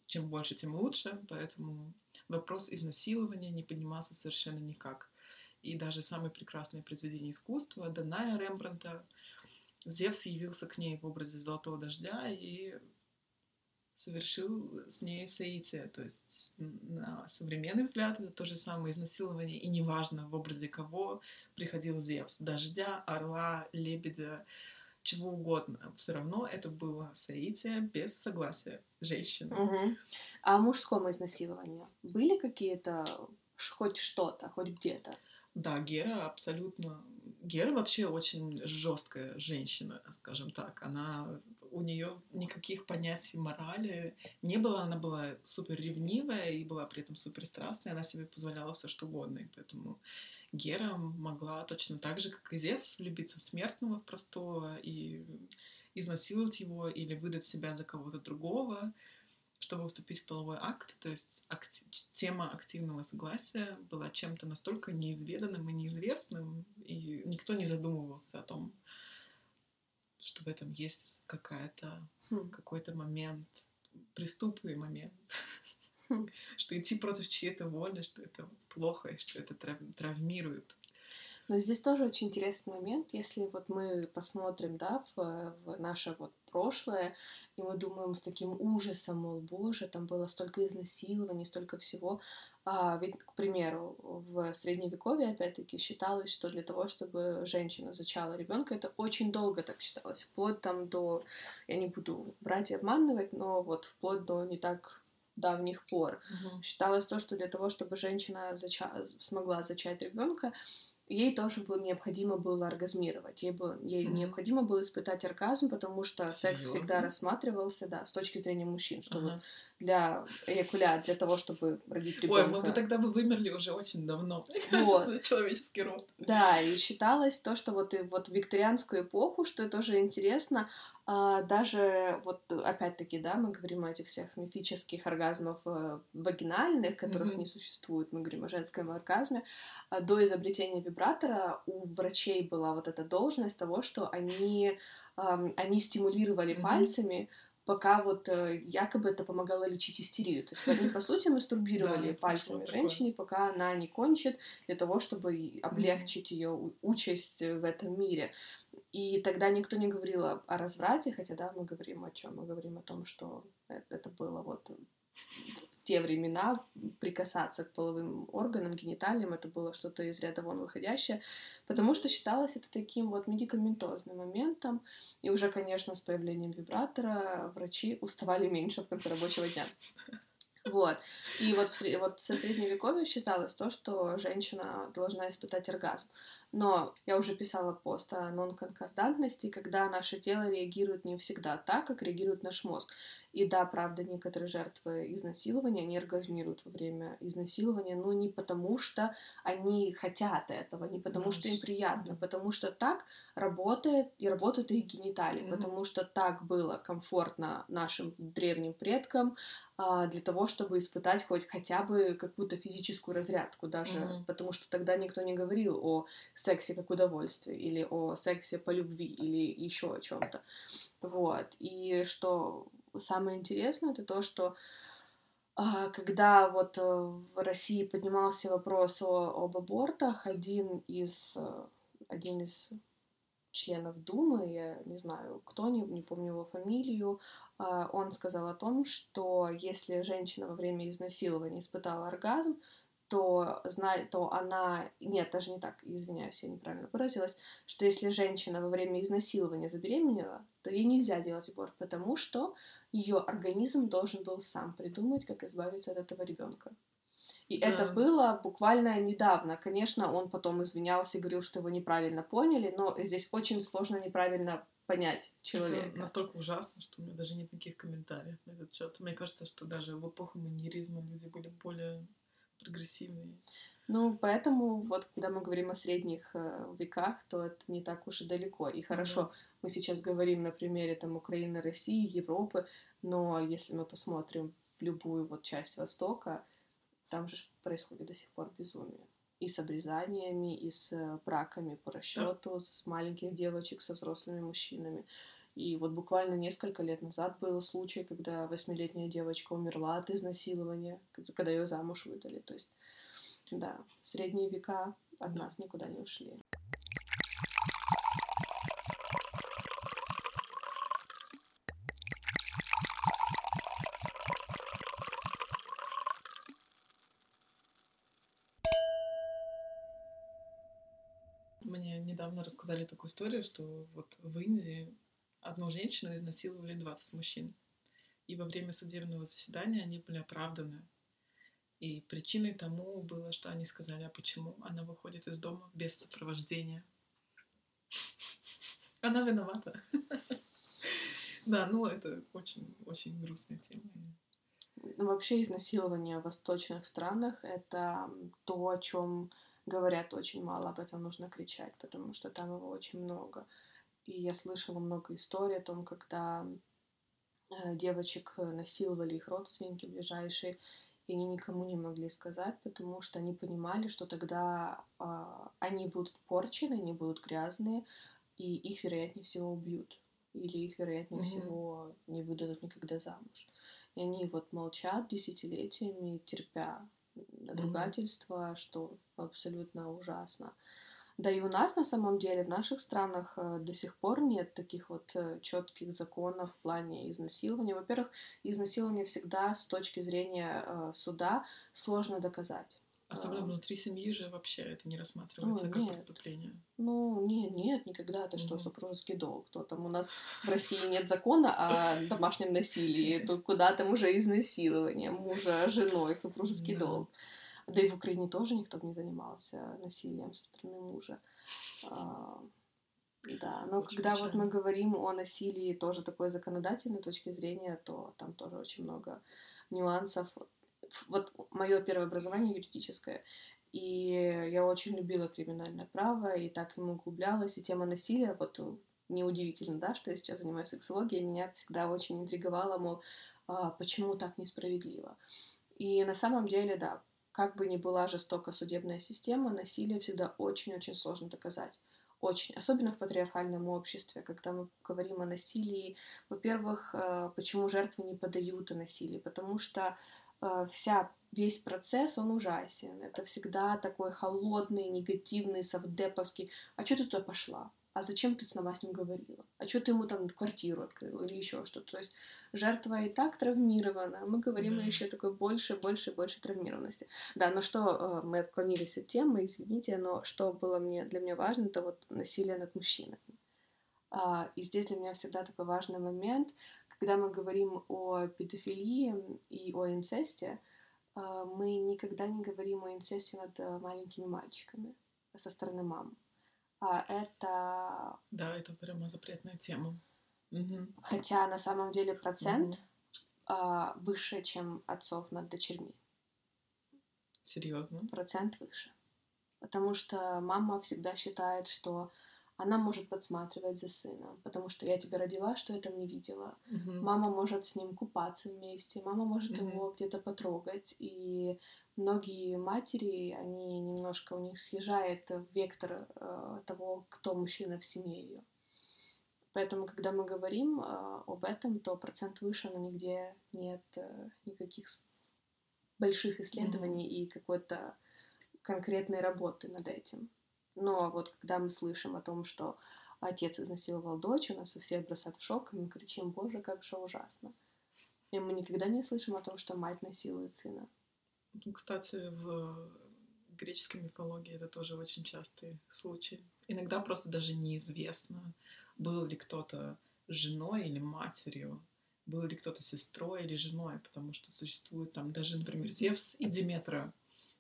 чем больше, тем лучше. Поэтому вопрос изнасилования не поднимался совершенно никак. И даже самые прекрасные произведения искусства, Даная Рембранта, Зевс явился к ней в образе золотого дождя и совершил с ней соитие. То есть на современный взгляд это то же самое изнасилование, и неважно в образе кого приходил Зевс. Дождя, орла, лебедя, чего угодно. Все равно это было соитие без согласия женщины. Угу. А мужском изнасиловании были какие-то хоть что-то, хоть где-то? Да, Гера абсолютно... Гера вообще очень жесткая женщина, скажем так. Она у нее никаких понятий морали не было, она была супер ревнивая и была при этом супер страстная, она себе позволяла все что угодно, и поэтому Гера могла точно так же, как и Зевс, влюбиться в смертного, в простого, и изнасиловать его или выдать себя за кого-то другого, чтобы вступить в половой акт. То есть акти- тема активного согласия была чем-то настолько неизведанным и неизвестным, и никто не задумывался о том, что в этом есть какая-то, хм. какой-то момент, преступный момент, хм. [laughs] что идти против чьей-то воли, что это плохо, и что это трав- травмирует. Но здесь тоже очень интересный момент, если вот мы посмотрим, да, в, в наше вот прошлое, и мы думаем с таким ужасом, мол, боже, там было столько изнасилований, столько всего. А, ведь, к примеру, в средневековье, опять-таки, считалось, что для того, чтобы женщина зачала ребенка, это очень долго так считалось, вплоть там до, я не буду брать и обманывать, но вот вплоть до не так давних пор. Мгм. Считалось то, что для того, чтобы женщина зача- смогла зачать ребенка, ей тоже было необходимо было оргазмировать. Ей, было, ей Мгм. необходимо было испытать оргазм, потому что секс всегда Серьёзно? рассматривался, да, с точки зрения мужчин, что вот Ага. Для эякулят, для того, чтобы родить Ой, ребенка. мы бы тогда бы вымерли уже очень давно. Вот. За человеческий род. Да, и считалось то, что вот и вот в викторианскую эпоху, что тоже интересно, а, даже вот опять-таки, да, мы говорим о этих всех мифических оргазмов э, вагинальных, которых Мгм. не существует, мы говорим о женском оргазме. А До изобретения вибратора у врачей была вот эта должность того, что они, они стимулировали Мгм. пальцами, пока вот э, якобы это помогало лечить истерию. То есть они, по сути, мастурбировали слышала пальцами такое. женщине, пока она не кончит, для того, чтобы облегчить ее участь в этом мире. И тогда никто не говорил о, разврате, хотя да, мы говорим о чем? Мы говорим о том, что это, это было вот те времена прикасаться к половым органам, гениталиям, это было что-то из ряда вон выходящее, потому что считалось это таким вот медикаментозным моментом, и уже, конечно, с появлением вибратора врачи уставали меньше в конце рабочего дня. Вот. И вот, в, вот со средневековья считалось то, что женщина должна испытать оргазм. Но я уже писала пост о нонконкордантности, когда наше тело реагирует не всегда так, как реагирует наш мозг. И да, правда, некоторые жертвы изнасилования, они оргазмируют во время изнасилования, но не потому, что они хотят этого, не потому, Да, что им приятно, да. потому что так работает и работают их гениталии, Мгм. потому что так было комфортно нашим древним предкам, а, для того, чтобы испытать хоть хотя бы какую-то физическую разрядку, даже Мгм. потому что тогда никто не говорил о сексе как удовольствии или о сексе по любви или еще о чем-то. Вот. И что самое интересное, это то, что а, когда вот э, в России поднимался вопрос о, об абортах, один из, э, один из членов Думы, я не знаю кто, не, не помню его фамилию, а, он сказал о том, что если женщина во время изнасилования испытала оргазм, то, зна- то она... Нет, даже не так, извиняюсь, я неправильно выразилась, что если женщина во время изнасилования забеременела, то ей нельзя делать аборт, потому что ее организм должен был сам придумать, как избавиться от этого ребенка. И Да. это было буквально недавно. Конечно, он потом извинялся и говорил, что его неправильно поняли, но здесь очень сложно неправильно понять человека. Это настолько ужасно, что у меня даже нет никаких комментариев на этот счет. Мне кажется, что даже в эпоху маньеризма люди были более прогрессивные. Ну, поэтому вот, когда мы говорим о средних э, веках, то это не так уж и далеко. И хорошо, мы сейчас говорим на примере там Украины, России, Европы, но если мы посмотрим в любую вот часть Востока, там же происходит до сих пор безумие. И с обрезаниями, и с э, браками по расчету, с маленьких девочек со взрослыми мужчинами. И вот буквально несколько лет назад был случай, когда восьмилетняя девочка умерла от изнасилования, когда ее замуж выдали. То есть, да, средние века от нас никуда не ушли. Мне недавно рассказали такую историю, что вот в Индии одну женщину изнасиловали 20 мужчин. И во время судебного заседания они были оправданы. И причиной тому было, что они сказали, а почему она выходит из дома без сопровождения. Она виновата. Да, ну это очень-очень грустная тема. Ну, Вообще изнасилование в восточных странах — это то, о чем говорят очень мало, об этом нужно кричать, потому что там его очень много. И я слышала много историй о том, когда э, девочек э, насиловали их родственники ближайшие, и они никому не могли сказать, потому что они понимали, что тогда а, они будут порчены, они будут грязные, и их, вероятнее всего, убьют. Или их, вероятнее Мгм. всего, не выдадут никогда замуж. И они вот молчат десятилетиями, терпя надругательство, что абсолютно ужасно. Да и у нас на самом деле, в наших странах э, до сих пор нет таких вот четких законов в плане изнасилования. Во-первых, изнасилование всегда с точки зрения э, суда сложно доказать. Особенно а, внутри семьи же вообще это не рассматривается Ой, как нет. преступление. Ну, нет, нет, никогда. Это что, супружеский долг? Кто там у нас в России нет закона о домашнем насилии, то куда там уже изнасилование мужа женой, супружеский Да. долг. Да и в Украине тоже никто бы не занимался насилием со стороны мужа. А, Да, но Очень когда вот мы печально. говорим о насилии тоже такой законодательной точки зрения, то там тоже очень много нюансов. Вот мое первое образование юридическое, и я очень любила криминальное право, и так им углублялась, и тема насилия, вот э, неудивительно, да, что я сейчас занимаюсь сексологией, меня всегда очень интриговало, мол, а, почему так несправедливо. И на самом деле, да, как бы ни была жестока судебная система, насилие всегда очень-очень сложно доказать. Очень. Особенно в патриархальном обществе, когда мы говорим о насилии. Во-первых, э, почему жертвы не подают о насилии? Потому что э, вся, весь процесс, он ужасен. Это всегда такой холодный, негативный, совдеповский. А что ты туда пошла? А зачем ты снова с ним говорила? А что ты ему там квартиру открыла или еще что-то? То есть жертва и так травмирована. а Мы говорим о еще такой больше, больше, больше травмированности. Да, но что э, мы отклонились от темы, извините, но что было мне для меня важно, это вот насилие над мужчинами. А, и здесь для меня всегда такой важный момент, когда мы говорим о педофилии и о инцесте, а, мы никогда не говорим о инцесте над э, маленькими мальчиками со стороны мам. А это, Да, это прямо запретная тема. Мгм. хотя на самом деле процент а, выше, чем отцов над дочерьми. Серьезно. процент выше. Потому что мама всегда считает, что она может подсматривать за сыном, потому что я тебя родила, что я там не видела. Мгм. Мама может с ним купаться вместе, мама может Мгм. его где-то потрогать. И многие матери, они немножко, у них съезжает вектор э, того, кто мужчина в семье ее. Поэтому, когда мы говорим э, об этом, то процент выше, но нигде нет э, никаких больших исследований и какой-то конкретной работы над этим. Но вот когда мы слышим о том, что отец изнасиловал дочь, у нас все бросают в шок, и мы кричим, боже, как же ужасно. И мы никогда не слышим о том, что мать насилует сына. Ну, Кстати, в греческой мифологии это тоже очень частый случай. Иногда просто даже неизвестно, был ли кто-то женой или матерью, был ли кто-то сестрой или женой, потому что существует там даже, например, Зевс и Диметра.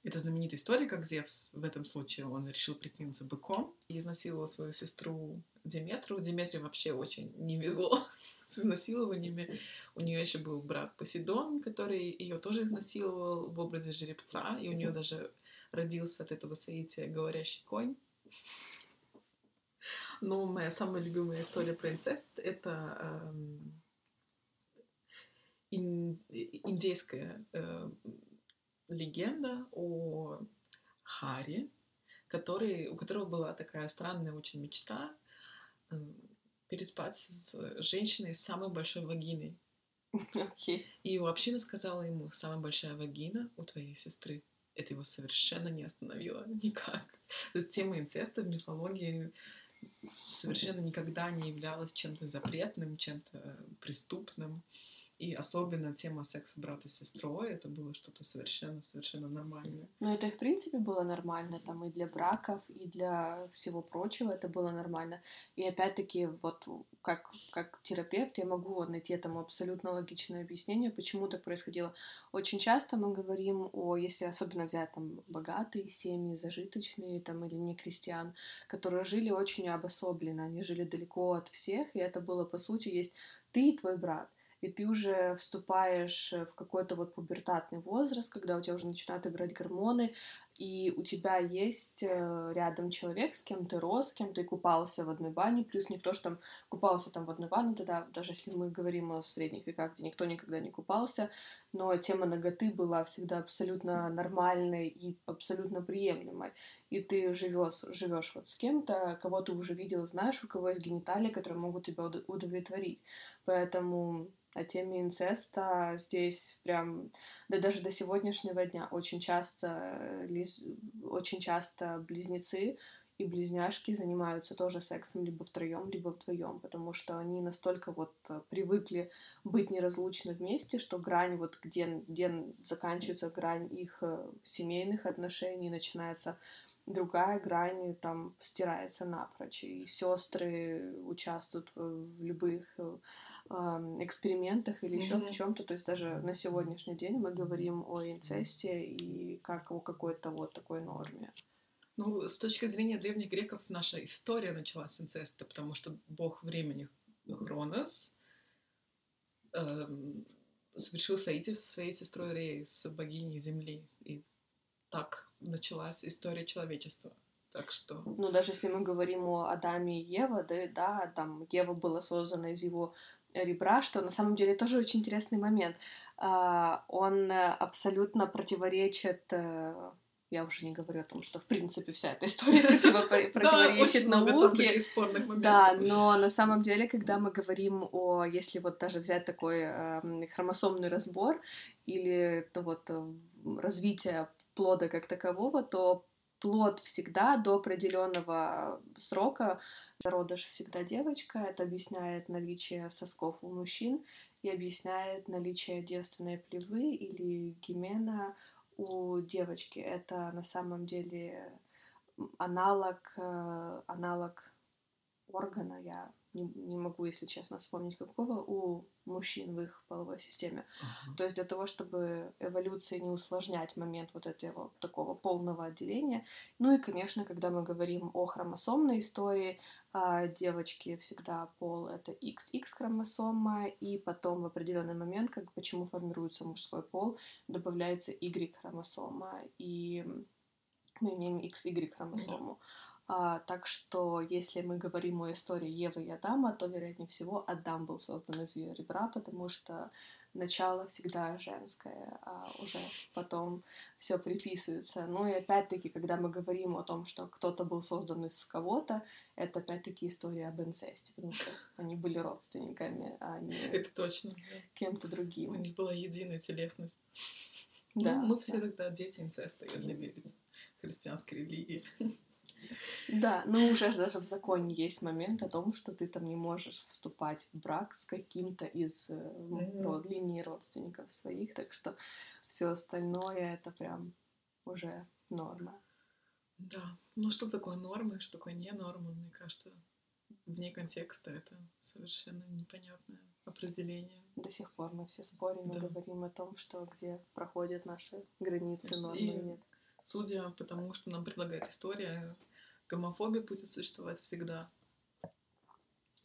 Это знаменитая история, как Зевс в этом случае, он решил прикинуться быком и изнасиловал свою сестру Диметру. Диметре вообще очень не везло с изнасилованиями. У нее еще был брат Посейдон, который ее тоже изнасиловал в образе жеребца, и у нее даже родился от этого соития говорящий конь. Но моя самая любимая история про инцест — это эм, ин- индейская э, легенда о Харе, который, у которого была такая странная очень мечта э, переспать с женщиной с самой большой вагиной. Окей. И община сказала ему, самая большая вагина у твоей сестры. Это его совершенно не остановило никак. То есть тема инцеста в мифологии совершенно никогда не являлась чем-то запретным, чем-то преступным. И особенно тема секса брата с сестрой, это было что-то совершенно-совершенно нормальное. Но это, в принципе, было нормально, там, и для браков, и для всего прочего это было нормально. И опять-таки, вот, как, как терапевт, я могу найти этому абсолютно логичное объяснение, почему так происходило. Очень часто мы говорим о, если особенно взять, там, богатые семьи, зажиточные, там, или не крестьян, которые жили очень обособленно, они жили далеко от всех, и это было, по сути, есть ты и твой брат и ты уже вступаешь в какой-то вот пубертатный возраст, когда у тебя уже начинают играть гормоны, и у тебя есть э, рядом человек, с кем ты рос, с кем ты купался в одной бане, плюс никто же там купался там в одной бане, тогда даже если мы говорим о средних веках, где никто никогда не купался, но тема ноготы была всегда абсолютно нормальной и абсолютно приемлемой. И ты живешь, вот с кем-то, кого ты уже видел, знаешь, у кого есть гениталии, которые могут тебя удовлетворить. Поэтому о теме инцеста здесь прям, да даже до сегодняшнего дня очень часто, очень часто близнецы и близняшки занимаются тоже сексом либо втроем, либо вдвоем, потому что они настолько вот э, привыкли быть неразлучно вместе, что грань вот где, где заканчивается грань их э, семейных отношений, начинается другая грань там стирается напрочь, и сестры участвуют в, любых э, экспериментах или еще mm-hmm. в чем-то. То есть даже на сегодняшний день мы говорим о инцесте и как о какой-то вот такой норме. Ну, с точки зрения древних греков, наша история началась с инцеста, потому что бог времени Хронос эм, совершил соитие со своей сестрой Реей, с богиней Земли. И так началась история человечества. Так что... Ну, даже если мы говорим о Адаме и Еве, да, да, там Ева была создана из его ребра, что на самом деле тоже очень интересный момент. А, он абсолютно противоречит э, я уже не говорю о том, что, в принципе, вся эта история [laughs] противоречит науке. Да, но на самом деле, когда мы говорим о, если вот даже взять такой эм, хромосомный разбор или вот э, развитие плода как такового, то плод всегда до определенного срока зародыш всегда девочка. Это объясняет наличие сосков у мужчин и объясняет наличие девственной плевы или гимена у девочки. Это на самом деле аналог, э, аналог органа, я не, не могу, если честно, вспомнить какого, у мужчин в их половой системе. Uh-huh. То есть для того, чтобы эволюции не усложнять момент вот этого такого полного отделения. Ну и, конечно, когда мы говорим о хромосомной истории, а, девочки всегда пол это XX хромосома, и потом в определенный момент, как почему формируется мужской пол, добавляется Y хромосома, и мы имеем XY хромосому. Uh-huh. А, так что, если мы говорим о истории Евы и Адама, то, вероятнее всего, Адам был создан из ее ребра, потому что начало всегда женское, а уже потом все приписывается. Ну и опять-таки, когда мы говорим о том, что кто-то был создан из кого-то, это опять-таки история об инцесте, потому что они были родственниками, а не это точно, кем-то другим. У них была единая телесность. Да, ну, мы все да. тогда дети инцеста, если верить христианской религии. Да, но уже даже в законе есть момент о том, что ты там не можешь вступать в брак с каким-то из mm-hmm. род, линий родственников своих, так что все остальное это прям уже норма. Да, ну что такое нормы, что такое не нормы, мне кажется, вне контекста это совершенно непонятное определение. До сих пор мы все спорим да. и говорим о том, что где проходят наши границы нормы и нет. Судя по тому, что нам предлагает история, гомофобия будет существовать всегда.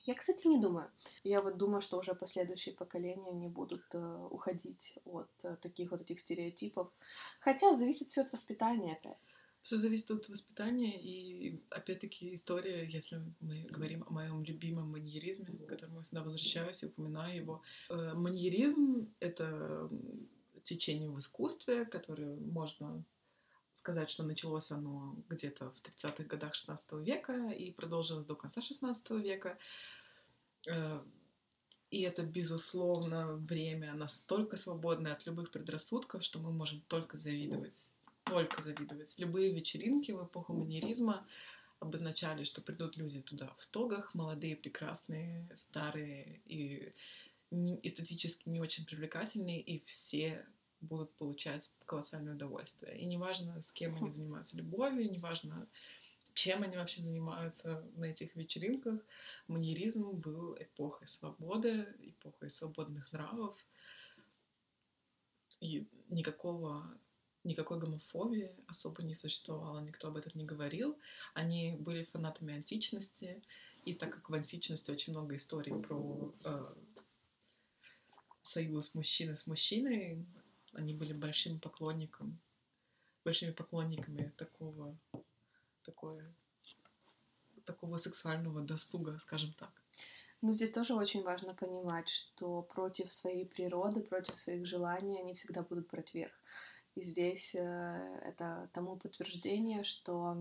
Я, кстати, не думаю. Я вот думаю, что уже последующие поколения не будут э, уходить от э, таких вот этих стереотипов. Хотя зависит все от воспитания опять. Все зависит от воспитания, и опять-таки история, если мы говорим о моем любимом маньеризме, к которому я всегда возвращаюсь и упоминаю его. Э, маньеризм — это течение в искусстве, которое можно сказать, что началось оно где-то в 30-х годах 16 века и продолжилось до конца 16 века. Э, и это, безусловно, время настолько свободное от любых предрассудков, что мы можем только завидовать. Только завидовать. Любые вечеринки в эпоху маньеризма обозначали, что придут люди туда в тогах, молодые, прекрасные, старые и эстетически не очень привлекательные, и все будут получать колоссальное удовольствие. И неважно, с кем они занимаются любовью, неважно, чем они вообще занимаются на этих вечеринках, маньеризм был эпохой свободы, эпохой свободных нравов. И никакого, никакой гомофобии особо не существовало, никто об этом не говорил. Они были фанатами античности, и так как в античности очень много историй про э, союз мужчины с мужчиной, они были большим поклонником, большими поклонниками такого, такое, такого сексуального досуга, скажем так. Но здесь тоже очень важно понимать, что против своей природы, против своих желаний они всегда будут брать верх. И здесь э, это тому подтверждение, что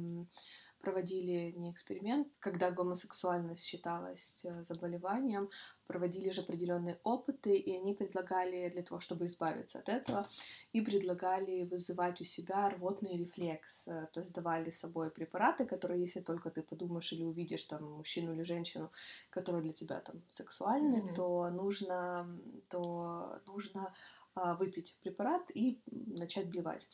проводили не эксперимент, когда гомосексуальность считалась э, заболеванием, проводили же определенные опыты, и они предлагали для того, чтобы избавиться от этого, и предлагали вызывать у себя рвотный рефлекс, э, то есть давали с собой препараты, которые, если только ты подумаешь или увидишь там мужчину или женщину, которые для тебя там сексуальны, mm-hmm. то нужно, то нужно выпить препарат и начать блевать.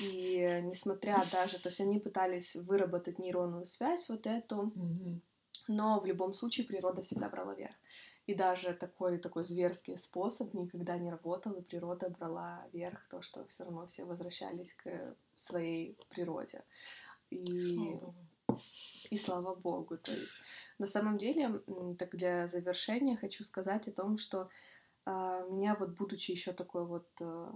И несмотря даже, то есть они пытались выработать нейронную связь вот эту, mm-hmm. но в любом случае природа всегда брала верх. И даже такой, такой зверский способ никогда не работал, и природа брала верх, то, что все равно все возвращались к своей природе. И... Слава и слава богу. То есть, на самом деле, так для завершения хочу сказать о том, что меня вот, будучи еще такой вот э,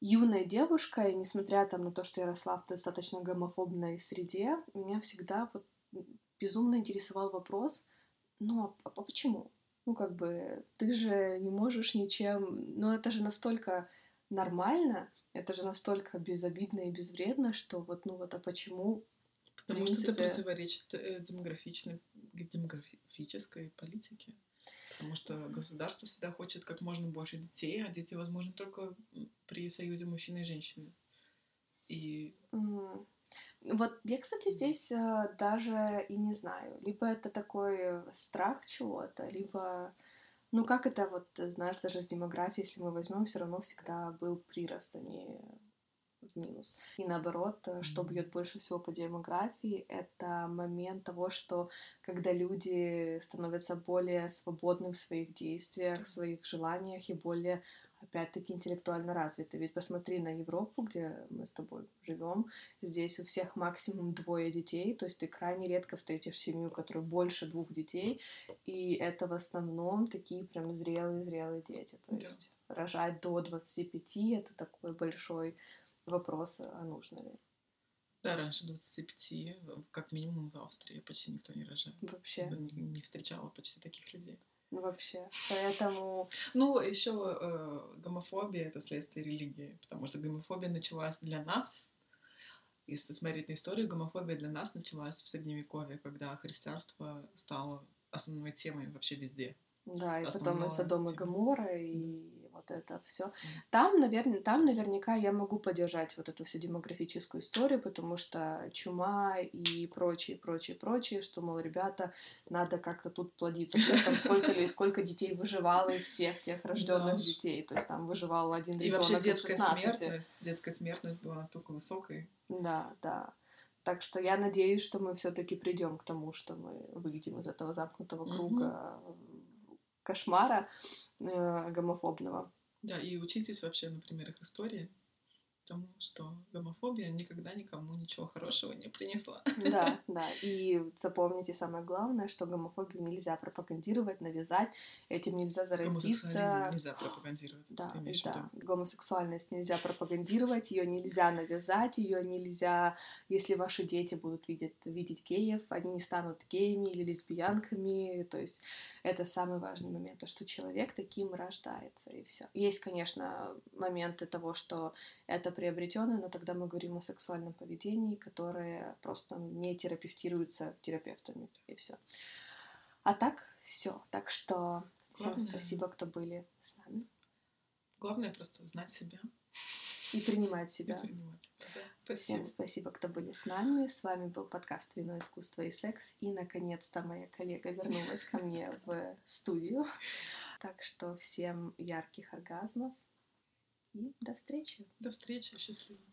юной девушкой, несмотря там на то, что я росла в достаточно гомофобной среде, меня всегда вот безумно интересовал вопрос, ну а, а почему? Ну как бы ты же не можешь ничем, ну это же настолько нормально, это же настолько безобидно и безвредно, что вот ну вот а почему Потому принципе... что это противоречит э, демографичной, демографической политике. Потому что государство всегда хочет как можно больше детей, а дети возможны только при союзе мужчины и женщины. И... Mm. Вот я, кстати, здесь а, даже и не знаю. Либо это такой страх чего-то, либо... Ну, как это вот, знаешь, даже с демографией, если мы возьмем, все равно всегда был прирост, а не в минус. И наоборот, э, что бьет больше всего по демографии, это момент того, что когда люди становятся более свободны в своих действиях, в своих желаниях и более опять-таки интеллектуально развиты. Ведь посмотри на Европу, где мы с тобой живем. Здесь у всех максимум двое детей, то есть ты крайне редко встретишь семью, у которой больше двух детей, и это в основном такие прям зрелые-зрелые дети. То есть. Рожать до 25 это такой большой вопрос, а нужно ли. Да, раньше 25, как минимум в Австрии почти никто не рожает. Вообще. Не, не встречала почти таких людей. Ну, вообще. Поэтому... Ну, еще э, гомофобия — это следствие религии, потому что гомофобия началась для нас, если смотреть на историю, гомофобия для нас началась в Средневековье, когда христианство стало основной темой вообще везде. Да, и потом и Содом и Гоморра, и вот это все. Там, наверное, там наверняка я могу поддержать вот эту всю демографическую историю, потому что чума и прочее, прочее, прочее, что, мол, ребята, надо как-то тут плодиться. Плюс там сколько или [laughs] сколько детей выживало из всех тех рожденных да. детей. То есть там выживал один ребенок. И вообще детская смертность, детская смертность была настолько высокой. Да, да. Так что я надеюсь, что мы все-таки придем к тому, что мы выйдем из этого замкнутого круга mm-hmm. Кошмара э, гомофобного. Да, и учитесь вообще на примерах истории тому, что гомофобия никогда никому ничего хорошего не принесла. Да, [laughs] да. И запомните самое главное, что гомофобию нельзя пропагандировать, навязать, этим нельзя заразиться. нельзя пропагандировать. Да, да. Гомосексуальность нельзя пропагандировать, ее нельзя навязать, ее нельзя, если ваши дети будут видеть, видеть геев, они не станут геями или лесбиянками. То есть это самый важный момент, то, что человек таким рождается, и все. Есть, конечно, моменты того, что это приобретенное, но тогда мы говорим о сексуальном поведении, которое просто не терапевтируется терапевтами, и все. А так, все. Так что всем Главное... спасибо, кто были с нами. Главное просто знать себя. И принимать себя. И принимать. Да. Спасибо. Всем спасибо, кто были с нами. С вами был подкаст «Вино, искусство и секс». И, наконец-то, моя коллега вернулась ко мне в студию. Так что всем ярких оргазмов и до встречи. До встречи. Счастливо.